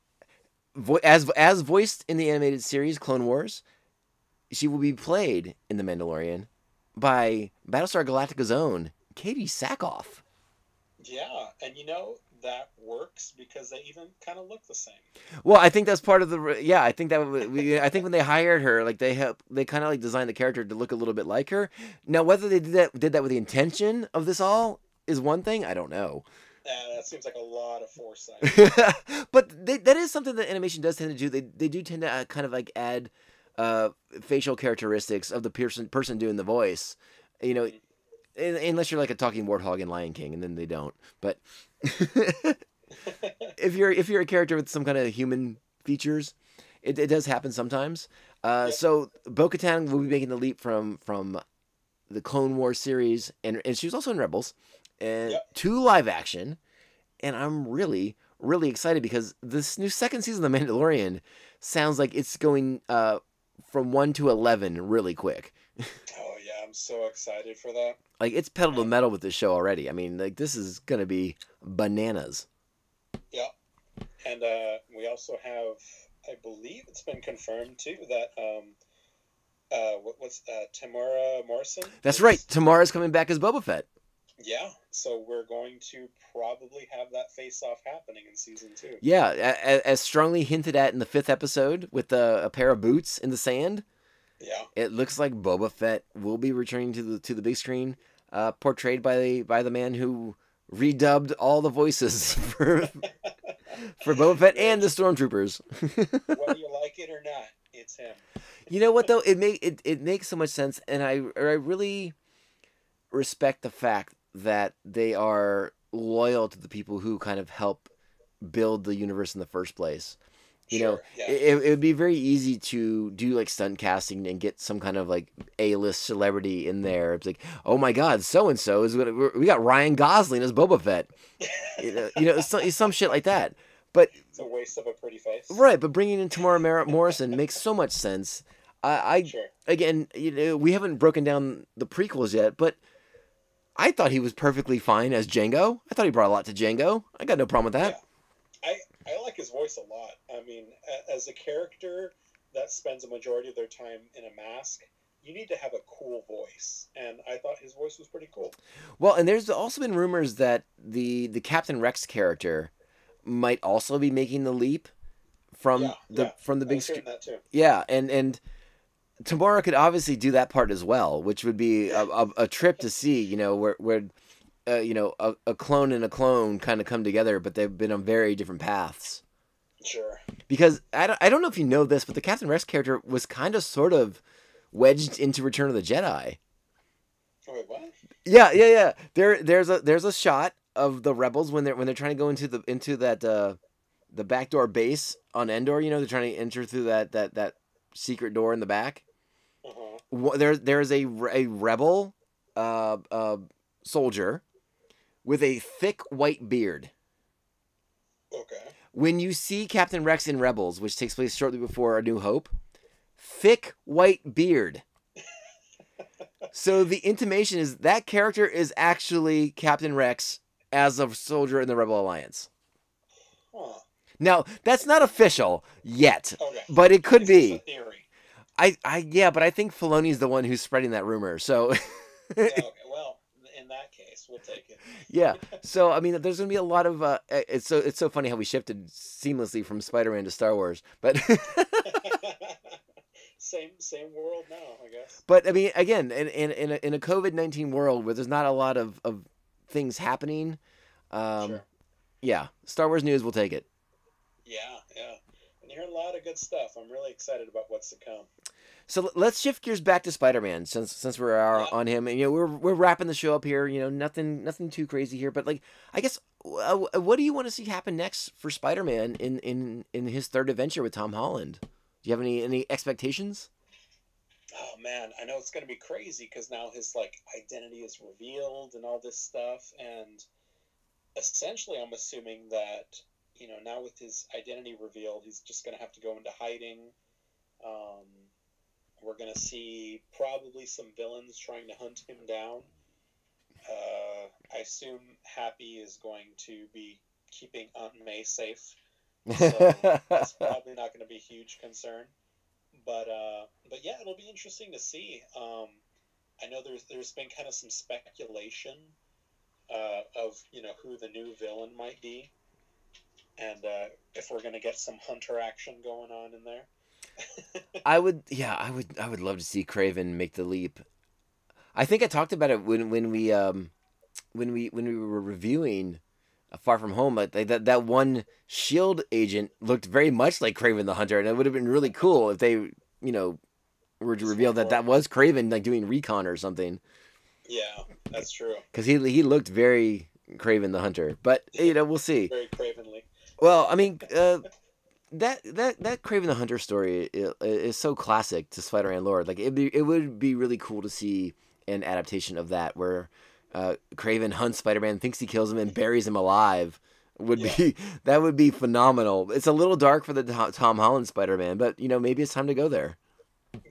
vo- as as voiced in the animated series Clone Wars, she will be played in the Mandalorian by Battlestar Galactica's own Katee Sackhoff. Yeah, and you know that works because they even kind of look the same. Well, I think that's part of the yeah. I think that we, I think when they hired her, like they help, they kind of like designed the character to look a little bit like her. Now, whether they did that did that with the intention of this all is one thing. I don't know. Uh, that seems like a lot of foresight. but they, that is something that animation does tend to do. They they do tend to uh, kind of like add uh, facial characteristics of the person person doing the voice. You know, un- unless you're like a talking warthog in Lion King, and then they don't. But if you're if you're a character with some kind of human features, it, it does happen sometimes. Uh, So Bo-Katan will be making the leap from from the Clone Wars series, and and she was also in Rebels, and Yep. to live action, and I'm really really excited because this new second season of The Mandalorian sounds like it's going uh, from one to eleven really quick. I'm so excited for that. Like it's pedal to metal with this show already. I mean, like this is gonna be bananas. Yeah, and uh, we also have, I believe it's been confirmed too that um, uh, what, what's uh, Temuera Morrison? That's is- right. Temuera's coming back as Boba Fett. Yeah, so we're going to probably have that face-off happening in season two. Yeah, a- a- as strongly hinted at in the fifth episode with the, a pair of boots in the sand. Yeah, It looks like Boba Fett will be returning to the to the big screen, uh, portrayed by the by the man who redubbed all the voices for for Boba Fett and the stormtroopers. whether you like it or not, it's him. You know what though? It make it, it makes so much sense, and I I really respect the fact that they are loyal to the people who kind of help build the universe in the first place. You know, yeah. it, it would be very easy to do like stunt casting and get some kind of like A list celebrity in mm-hmm. there. It's like, oh my God, so and so is gonna. we're- We got Ryan Gosling as Boba Fett. you know, you know some, some shit like that. But It's a waste of a pretty face. Right, but bringing in Temuera Mar- Morrison makes so much sense. I, I Sure. again, you know, we haven't broken down the prequels yet, but I thought he was perfectly fine as Jango. I thought he brought a lot to Jango. I got no problem with that. I, I like his voice a lot. I mean, as a character that spends a majority of their time in a mask, you need to have a cool voice, and I thought his voice was pretty cool. Well, and there's also been rumors that the the Captain Rex character might also be making the leap from yeah, the yeah. from the big screen. that too. Yeah, and and Temuera could obviously do that part as well, which would be a, a, a trip to see. You know, where where uh, you know a, a clone and a clone kind of come together, but they've been on very different paths. Sure. Because I don't, I don't know if you know this, but the Captain Rex character was kind of sort of wedged into Return of the Jedi. Wait, what? Yeah, yeah, yeah. There, there's a there's a shot of the rebels when they're when they're trying to go into the into that uh, the backdoor base on Endor. You know, they're trying to enter through that that that secret door in the back. Uh-huh. There, there's a a rebel uh, uh, soldier with a thick white beard. Okay. When you see Captain Rex in Rebels, which takes place shortly before A New Hope, thick white beard. so the intimation is that character is actually Captain Rex as a soldier in the Rebel Alliance. Huh. Now, that's not official yet, Okay. but it could be. a theory. I, I, yeah, but I think Filoni's the one who's spreading that rumor. So, Yeah, okay. Well, we'll take it. yeah. So, I mean, there's gonna be a lot of. Uh, it's so it's so funny how we shifted seamlessly from Spider-Man to Star Wars, but. same same world now, I guess. But I mean, again, in in in a, in a COVID nineteen world where there's not a lot of, of things happening, um, Sure. yeah, Star Wars news we'll take it. Yeah, yeah. And you're hearing a lot of good stuff. I'm really excited about what's to come. So let's shift gears back to Spider Man since since we're uh, on him, and you know we're we're wrapping the show up here. You know, nothing nothing too crazy here, but like I guess uh, what do you want to see happen next for Spider Man in in in his third adventure with Tom Holland? Do you have any any expectations? Oh man, I know it's gonna be crazy because now his like identity is revealed and all this stuff, and essentially, I'm assuming that you know now with his identity revealed, he's just gonna have to go into hiding. Um, we're gonna see probably some villains trying to hunt him down. Uh, I assume Happy is going to be keeping Aunt May safe. So that's probably not going to be a huge concern. But uh, but yeah, it'll be interesting to see. Um, I know there's there's been kind of some speculation uh, of you know who the new villain might be, and uh, if we're going to get some hunter action going on in there. I would, yeah, I would, I would love to see Kraven make the leap. I think I talked about it when when we um when we when we were reviewing uh, Far From Home. Like that that one Shield agent looked very much like Kraven the Hunter, and it would have been really cool if they you know were to reveal that that was Kraven like doing recon or something. Yeah, that's true. Because he he looked very Kraven the Hunter, but you know we'll see. Very cravenly. Well, I mean, uh, that that that Kraven the Hunter story is, is so classic to Spider-Man lore. Like it it would be really cool to see an adaptation of that where uh, Kraven hunts Spider-Man, thinks he kills him, and buries him alive. Would be that would be phenomenal. It's a little dark for the Tom, Tom Holland Spider-Man, but you know maybe it's time to go there.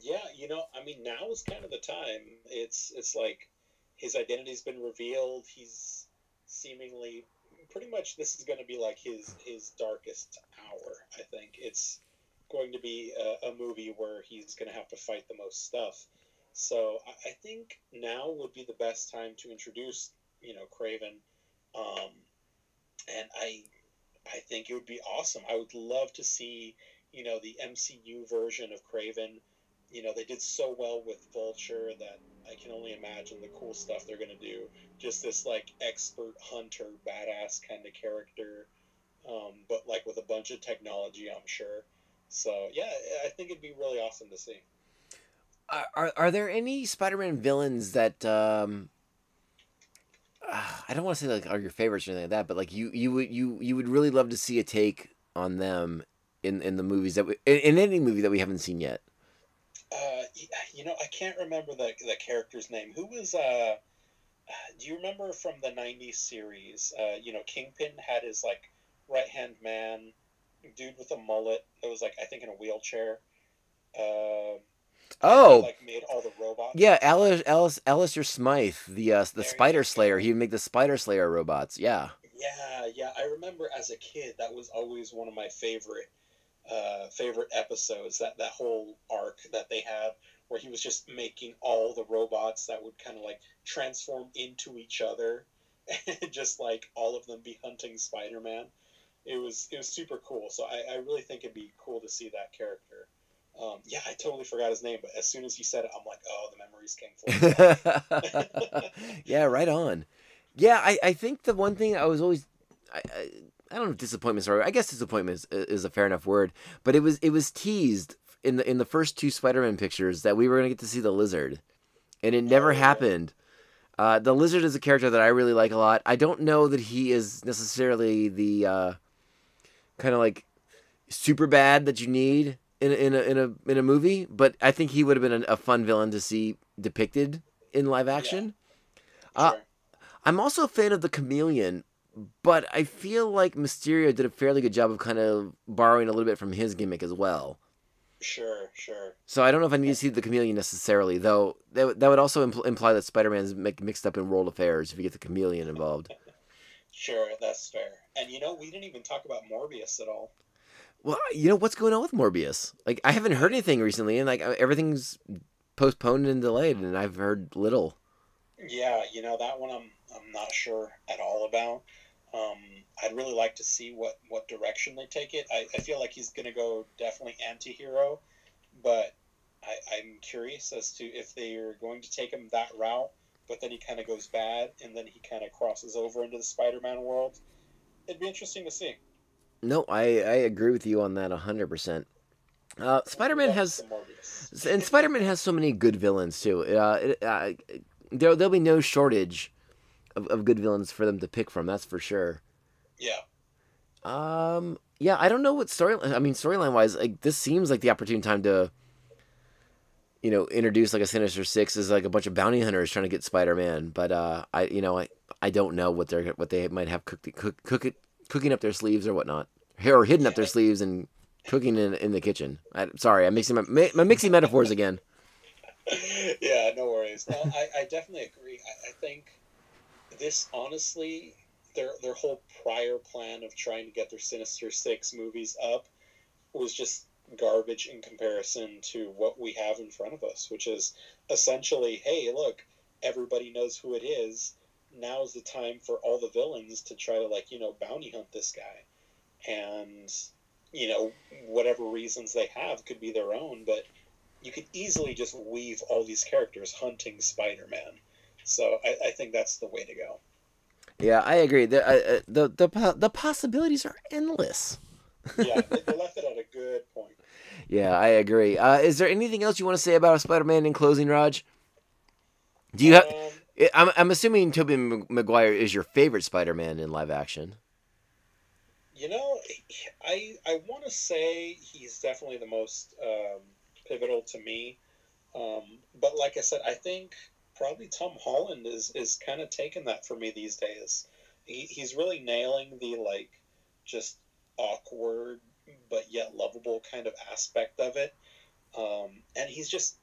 Yeah, you know, I mean, now is kind of the time. It's it's like his identity's been revealed. He's seemingly pretty much this is going to be like his his darkest hour. I think it's going to be a, a movie where he's going to have to fight the most stuff. So I, I think now would be the best time to introduce you know Kraven, um, and I I think it would be awesome. I would love to see you know the MCU version of Kraven you know, they did so well with Vulture that I can only imagine the cool stuff they're to do. Just this, like, expert hunter, badass kind of character, um, but, like, with a bunch of technology, I'm sure. So, yeah, I think it'd be really awesome to see. Are are, there any Spider-Man villains that um uh, I don't want to say like are your favorites or anything like that, but like you you would you you would really love to see a take on them in in the movies that we, in, in any movie that we haven't seen yet. Uh, you know, I can't remember the, the character's name. Who was, uh, do you remember from the 90s series? Uh, you know, Kingpin had his, like, right hand man, dude with a mullet that was, like, I think in a wheelchair. Uh, Oh, like made all the robots. yeah, Alice Alice Alistair Smythe, the uh, the There Spider. Slayer. He would make the Spider Slayer robots. Yeah. Yeah, yeah. I remember as a kid that was always one of my favorite uh, favorite episodes. That that whole arc that they had, where he was just making all the robots that would kind of like transform into each other, and just like all of them be hunting Spider Man. It was it was super cool. So I, I really think it'd be cool to see that character. Um, yeah, I totally forgot his name, but as soon as you said it, I'm like, oh, the memories came full. yeah, right on. Yeah, I, I think the one thing I was always I, I, I don't know if disappointment's I guess disappointment is, is a fair enough word, but it was it was teased in the in the first two Spider-Man pictures that we were gonna get to see the lizard, and it never Oh, yeah. happened. Uh, the lizard is a character that I really like a lot. I don't know that he is necessarily the uh, kind of like super bad that you need in a, in a in a in a movie, but I think he would have been a, a fun villain to see depicted in live action. Uh, Sure. I'm also a fan of the Chameleon, but I feel like Mysterio did a fairly good job of kind of borrowing a little bit from his gimmick as well. Sure, sure. So I don't know if I need to see the Chameleon necessarily, though. That, would- that would also impl- imply that Spider-Man's mi- mixed up in world affairs if you get the Chameleon involved. Sure, that's fair. And you know, we didn't even talk about Morbius at all. Well, you know what's going on with Morbius? Like I haven't heard anything recently, and like everything's postponed and delayed, and I've heard little. Yeah, you know that one I'm I'm not sure at all about. Um, I'd really like to see what what direction they take it. I, I feel like he's gonna go definitely anti-hero, but I, I'm curious as to if they're going to take him that route. But then he kind of goes bad, and then he kind of crosses over into the Spider-Man world. It'd be interesting to see. No, I I agree with you on that hundred percent. Uh, Spider-Man has and Spider-Man has so many good villains too. Uh, it, uh, there there'll be no shortage of, of good villains for them to pick from. That's for sure. Yeah, Um, yeah, I don't know what story. I mean, storyline wise, like this seems like the opportune time to, you know, introduce like a Sinister Six as like a bunch of bounty hunters trying to get Spider-Man. But uh, I, you know, I I don't know what they're what they might have cooked cook cook it cooking up their sleeves or whatnot, or hidden up their sleeves and cooking in in the kitchen. I, sorry, I'm mixing my I'm mixing metaphors again. yeah, no worries. No, I, I definitely agree. I, I think this honestly, their their whole prior plan of trying to get their Sinister Six movies up was just garbage in comparison to what we have in front of us, which is essentially, hey, look, everybody knows who it is. Now's the time for all the villains to try to like, you know, bounty hunt this guy. And you know, whatever reasons they have could be their own, but you could easily just weave all these characters hunting Spider-Man. So I, I think that's the way to go. Yeah, I agree. The uh, uh, the the the possibilities are endless. Yeah, they, they left it at a good point. Yeah, I agree. Uh, is there anything else you want to say about Spider-Man in closing, Raj? Do you have? Um, I'm I'm assuming Tobey Maguire is your favorite Spider-Man in live action. you know, I I want to say he's definitely the most um, pivotal to me. Um, but like I said, I think probably Tom Holland is is kind of taking that for me these days. He, he's really nailing the like just awkward but yet lovable kind of aspect of it. Um, and he's just,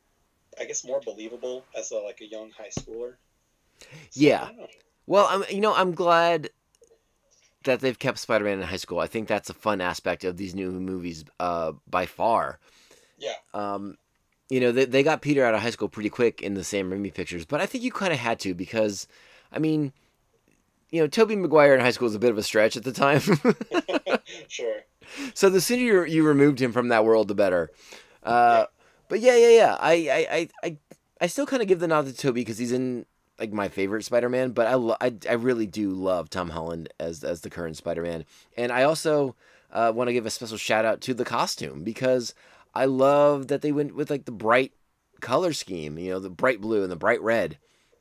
I guess, more believable as a like a young high schooler. So, Yeah. Well, I'm you know I'm glad that they've kept Spider-Man in high school. I think that's a fun aspect of these new movies uh, by far. Yeah. Um, you know they they got Peter out of high school pretty quick in the Sam Raimi pictures, but I think you kind of had to because, I mean, you know Tobey Maguire in high school was a bit of a stretch at the time. sure. So the sooner you, you removed him from that world, the better. Uh, But yeah, yeah, yeah. I, I, I, I, I still kind of give the nod to Tobey because he's in like my favorite Spider-Man. But I, lo- I, I really do love Tom Holland as as the current Spider-Man, and I also uh, want to give a special shout out to the costume because I love that they went with like the bright color scheme. You know, the bright blue and the bright red.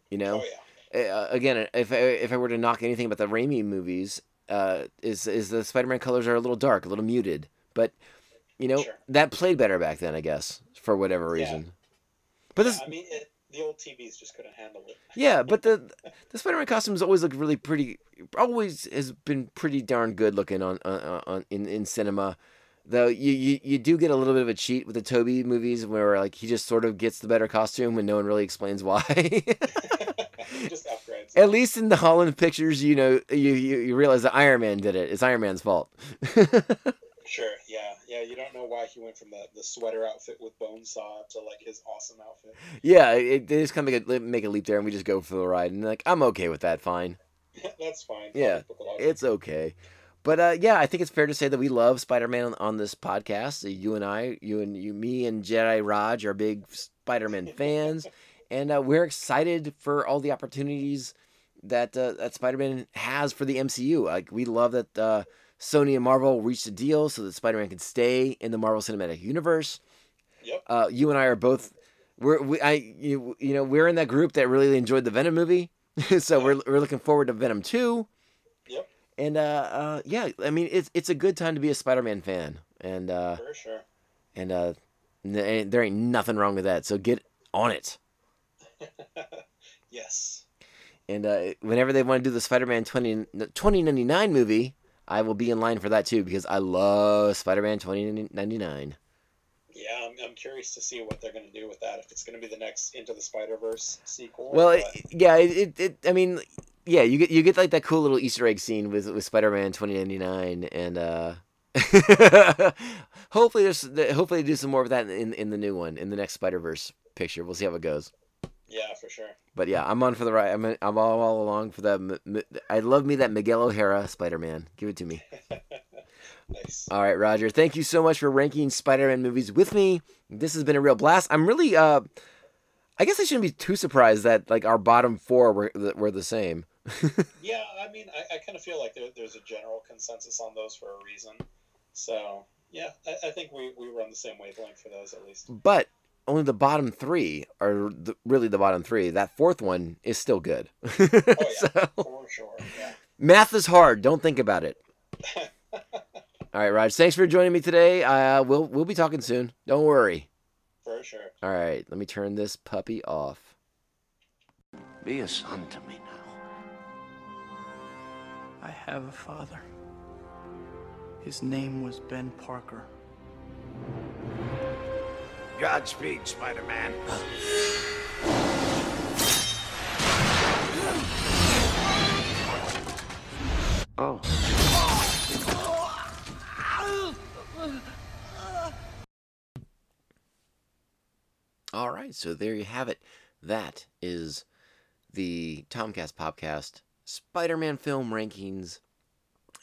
You know Oh yeah. uh, again, if I, if I were to knock anything about the Raimi movies, uh, is is the Spider-Man colors are a little dark, a little muted, but you know Sure. that played better back then, I guess, for whatever Yeah. reason. But this, I mean, it, the old TVs just couldn't handle it. yeah, but the the Spider-Man costumes always look really pretty. Always has been pretty darn good looking on on, on in in cinema. Though you, you you do get a little bit of a cheat with the Tobey movies where like he just sort of gets the better costume and no one really explains why. just upgrades. At least in the Holland pictures, you know, you, you, you realize that Iron Man did it. It's Iron Man's fault. Sure. Yeah. Yeah. You don't know why he went from the, the sweater outfit with Bonesaw to like his awesome outfit. yeah, it, they just kind of make a, make a leap there, and we just go for the ride. And like, I'm okay with that. Fine, That's fine. Yeah, it's okay. But uh, yeah, I think it's fair to say that we love Spider-Man on, on this podcast. You and I, you and you, me and Jedi Raj are big Spider-Man fans, and uh, we're excited for all the opportunities that uh, that Spider-Man has for the MCU. Like we love that uh, Sony and Marvel reached a deal so that Spider-Man can stay in the Marvel Cinematic Universe. Yep. Uh, you and I are both. We're, we, I, you, you know, we're in that group that really enjoyed the Venom movie, so yeah. we're, we're looking forward to Venom 2 and uh, uh, yeah, I mean it's it's a good time to be a Spider-Man fan, and uh, For sure. and uh, n- there ain't nothing wrong with that. So get on it. yes. And uh, whenever they want to do the Spider-Man 20, 2099 movie, I will be in line for that too because I love Spider-Man 2099. Yeah, I'm, I'm curious to see what they're going to do with that. If it's going to be the next Into the Spider Verse sequel. Well, it, yeah, it, it, it. I mean, yeah, you get you get like that cool little Easter egg scene with with Spider-Man 2099, and uh, hopefully there's hopefully they do some more of that in in the new one in the next Spider-Verse picture. We'll see how it goes. yeah, for sure. But yeah, I'm on for the ride. I'm I'm all, all along for the. I love me that Miguel O'Hara Spider-Man. Give it to me. Nice. All right, Roger. Thank you so much for ranking Spider-Man movies with me. This has been a real blast. I'm really uh I guess I shouldn't be too surprised that like our bottom 4 were were the same. Yeah, I mean, I, I kind of feel like there, there's a general consensus on those for a reason. So, yeah, I, I think we, we were on the same wavelength for those at least. But only the bottom 3 are the, really the bottom 3. That fourth one is still good. Oh, yeah, So, for sure. Yeah. math is hard. Don't think about it. All right, Raj. Thanks for joining me today. Uh, we'll we'll be talking soon. Don't worry. For sure. All right, let me turn this puppy off. Be a son to me now. I have a father. His name was Ben Parker. Godspeed, Spider-Man. Oh. All right, so there you have it. That is the Tomcast Popcast Spider Man film rankings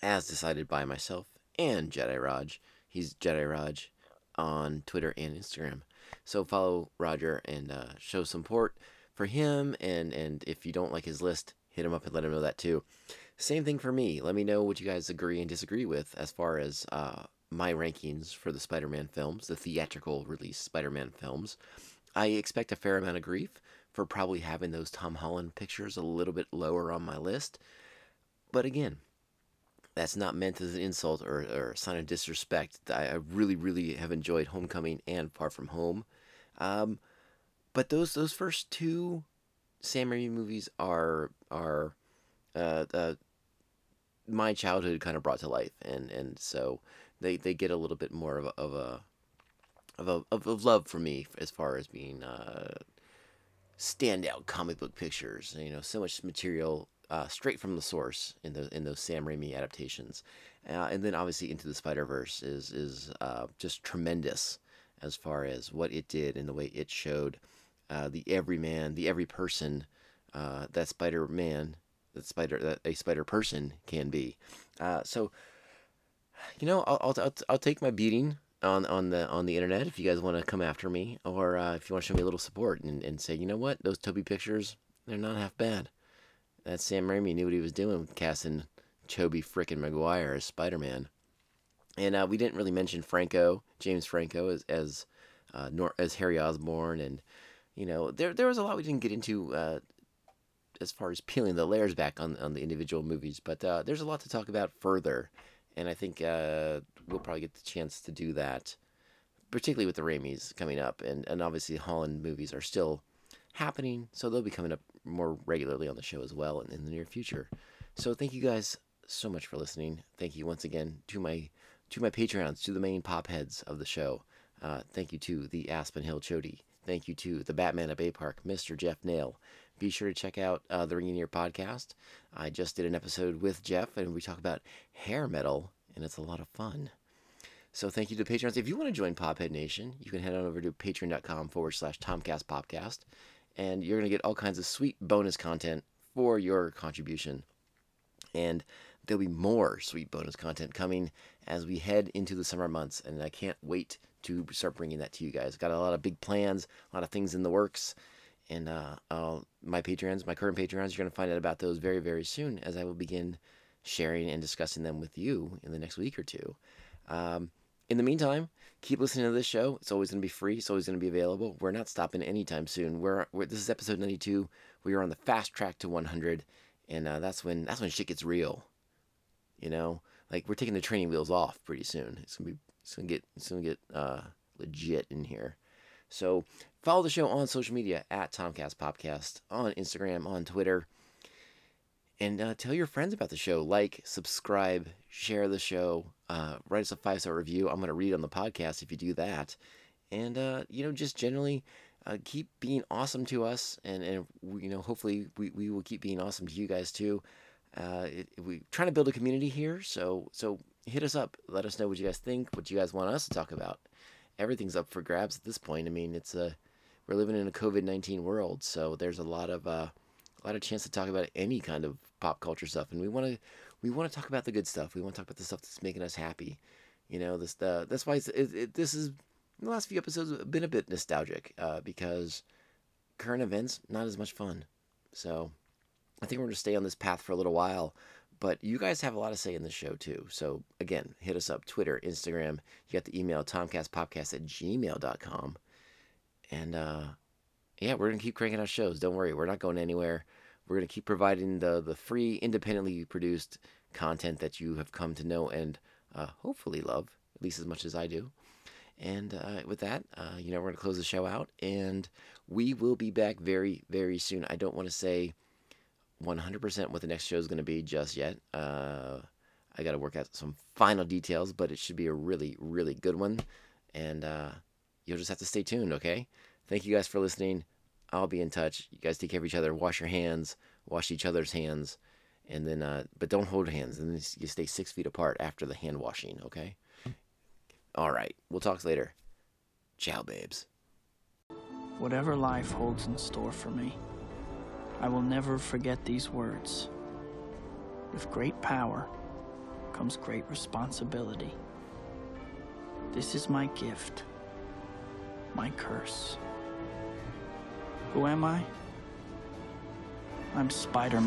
as decided by myself and Jedi Raj. He's Jedi Raj on Twitter and Instagram. So follow Roger and uh, show support for him. And, and if you don't like his list, hit him up and let him know that too. Same thing for me. Let me know what you guys agree and disagree with as far as uh, my rankings for the Spider Man films, the theatrical release Spider Man films. I expect a fair amount of grief for probably having those Tom Holland pictures a little bit lower on my list. But again, that's not meant as an insult or, or a sign of disrespect. I, I really, really have enjoyed Homecoming and Far From Home. Um, but those those first two Sam Raimi movies are are uh, uh, my childhood kind of brought to life, and and so they, they get a little bit more of a, of a of a of, of love for me as far as being uh, standout comic book pictures. You know, so much material uh, straight from the source in those in those Sam Raimi adaptations, uh, and then obviously Into the Spider Verse is is uh, just tremendous as far as what it did and the way it showed uh, the everyman, the every person uh, that Spider Man, that Spider that a Spider person can be. Uh, so, you know, I'll, I'll I'll I'll take my beating on on the on the internet if you guys want to come after me or uh, if you want to show me a little support and, and say you know what those Tobey pictures they're not half bad. That Sam Raimi knew what he was doing with casting Tobey frickin' Maguire as Spider Man. And uh, we didn't really mention Franco, James Franco, as as uh, Nor- as Harry Osborn, and you know there there was a lot we didn't get into uh, as far as peeling the layers back on on the individual movies, but uh, there's a lot to talk about further, and I think uh, we'll probably get the chance to do that, particularly with the Raimis coming up, and and obviously Holland movies are still happening, so they'll be coming up more regularly on the show as well in, in the near future. So thank you guys so much for listening. Thank you once again to my to my Patreons, to the main pop heads of the show. Uh, thank you to the Aspen Hill Chody. Thank you to the Batman at Bay Park, Mr. Jeff Nail. Be sure to check out uh, the Ringing Ear podcast. I just did an episode with Jeff, and we talk about hair metal, and it's a lot of fun. So thank you to Patreons. If you want to join Pophead Nation, you can head on over to patreon.com forward slash Tomcast and you're going to get all kinds of sweet bonus content for your contribution. And there'll be more sweet bonus content coming as we head into the summer months, and I can't wait to start bringing that to you guys. Got a lot of big plans, a lot of things in the works, and uh, my Patreons, my current Patreons, you're going to find out about those very, very soon as I will begin sharing and discussing them with you in the next week or two. Um, in the meantime, keep listening to this show. It's always going to be free. It's always going to be available. We're not stopping anytime soon. We're, we're this is episode 92. We are on the fast track to 100, and uh, that's when that's when shit gets real. You know, like we're taking the training wheels off pretty soon. It's gonna be it's gonna get it's gonna get uh, legit in here. So follow the show on social media at Tomcast Popcast on Instagram, on Twitter, and uh, tell your friends about the show. Like, subscribe, share the show, uh, write us a five star review. I'm going to read on the podcast if you do that, and uh, you know, just generally. Uh, keep being awesome to us, and, and you know, hopefully we, we will keep being awesome to you guys too. Uh, it, we trying to build a community here, so so hit us up. Let us know what you guys think, what you guys want us to talk about. Everything's up for grabs at this point. I mean, it's a we're living in a COVID nineteen world, so there's a lot of uh, a lot of chance to talk about any kind of pop culture stuff, and we want to we want to talk about the good stuff. We want to talk about the stuff that's making us happy. You know, this uh, that's why it's, it, it, this is the last few episodes have been a bit nostalgic uh, because current events not as much fun. So I think we're going to stay on this path for a little while. But you guys have a lot to say in the show too. So again, hit us up Twitter, Instagram. You got the email tomcastpopcast at gmail.com. And uh, yeah, we're to keep cranking out shows. Don't worry, we're not going anywhere. We're to keep providing the, the free, independently produced content that you have come to know and uh, hopefully love, at least as much as I do. And uh, with that, uh, you know, we're to close the show out. And we will be back very, very soon. I don't want to say 100% what the next show is to be just yet. Uh, I got to work out some final details, but it should be a really, really good one. And uh, you'll just have to stay tuned, okay? Thank you guys for listening. I'll be in touch. You guys take care of each other. Wash your hands. Wash each other's hands. And then, uh, but don't hold hands. And then you stay six feet apart after the hand washing, okay? All right. We'll talk later. Ciao, babes. Whatever life holds in store for me, I will never forget these words. With great power comes great responsibility. This is my gift, my curse. Who am I? I'm Spider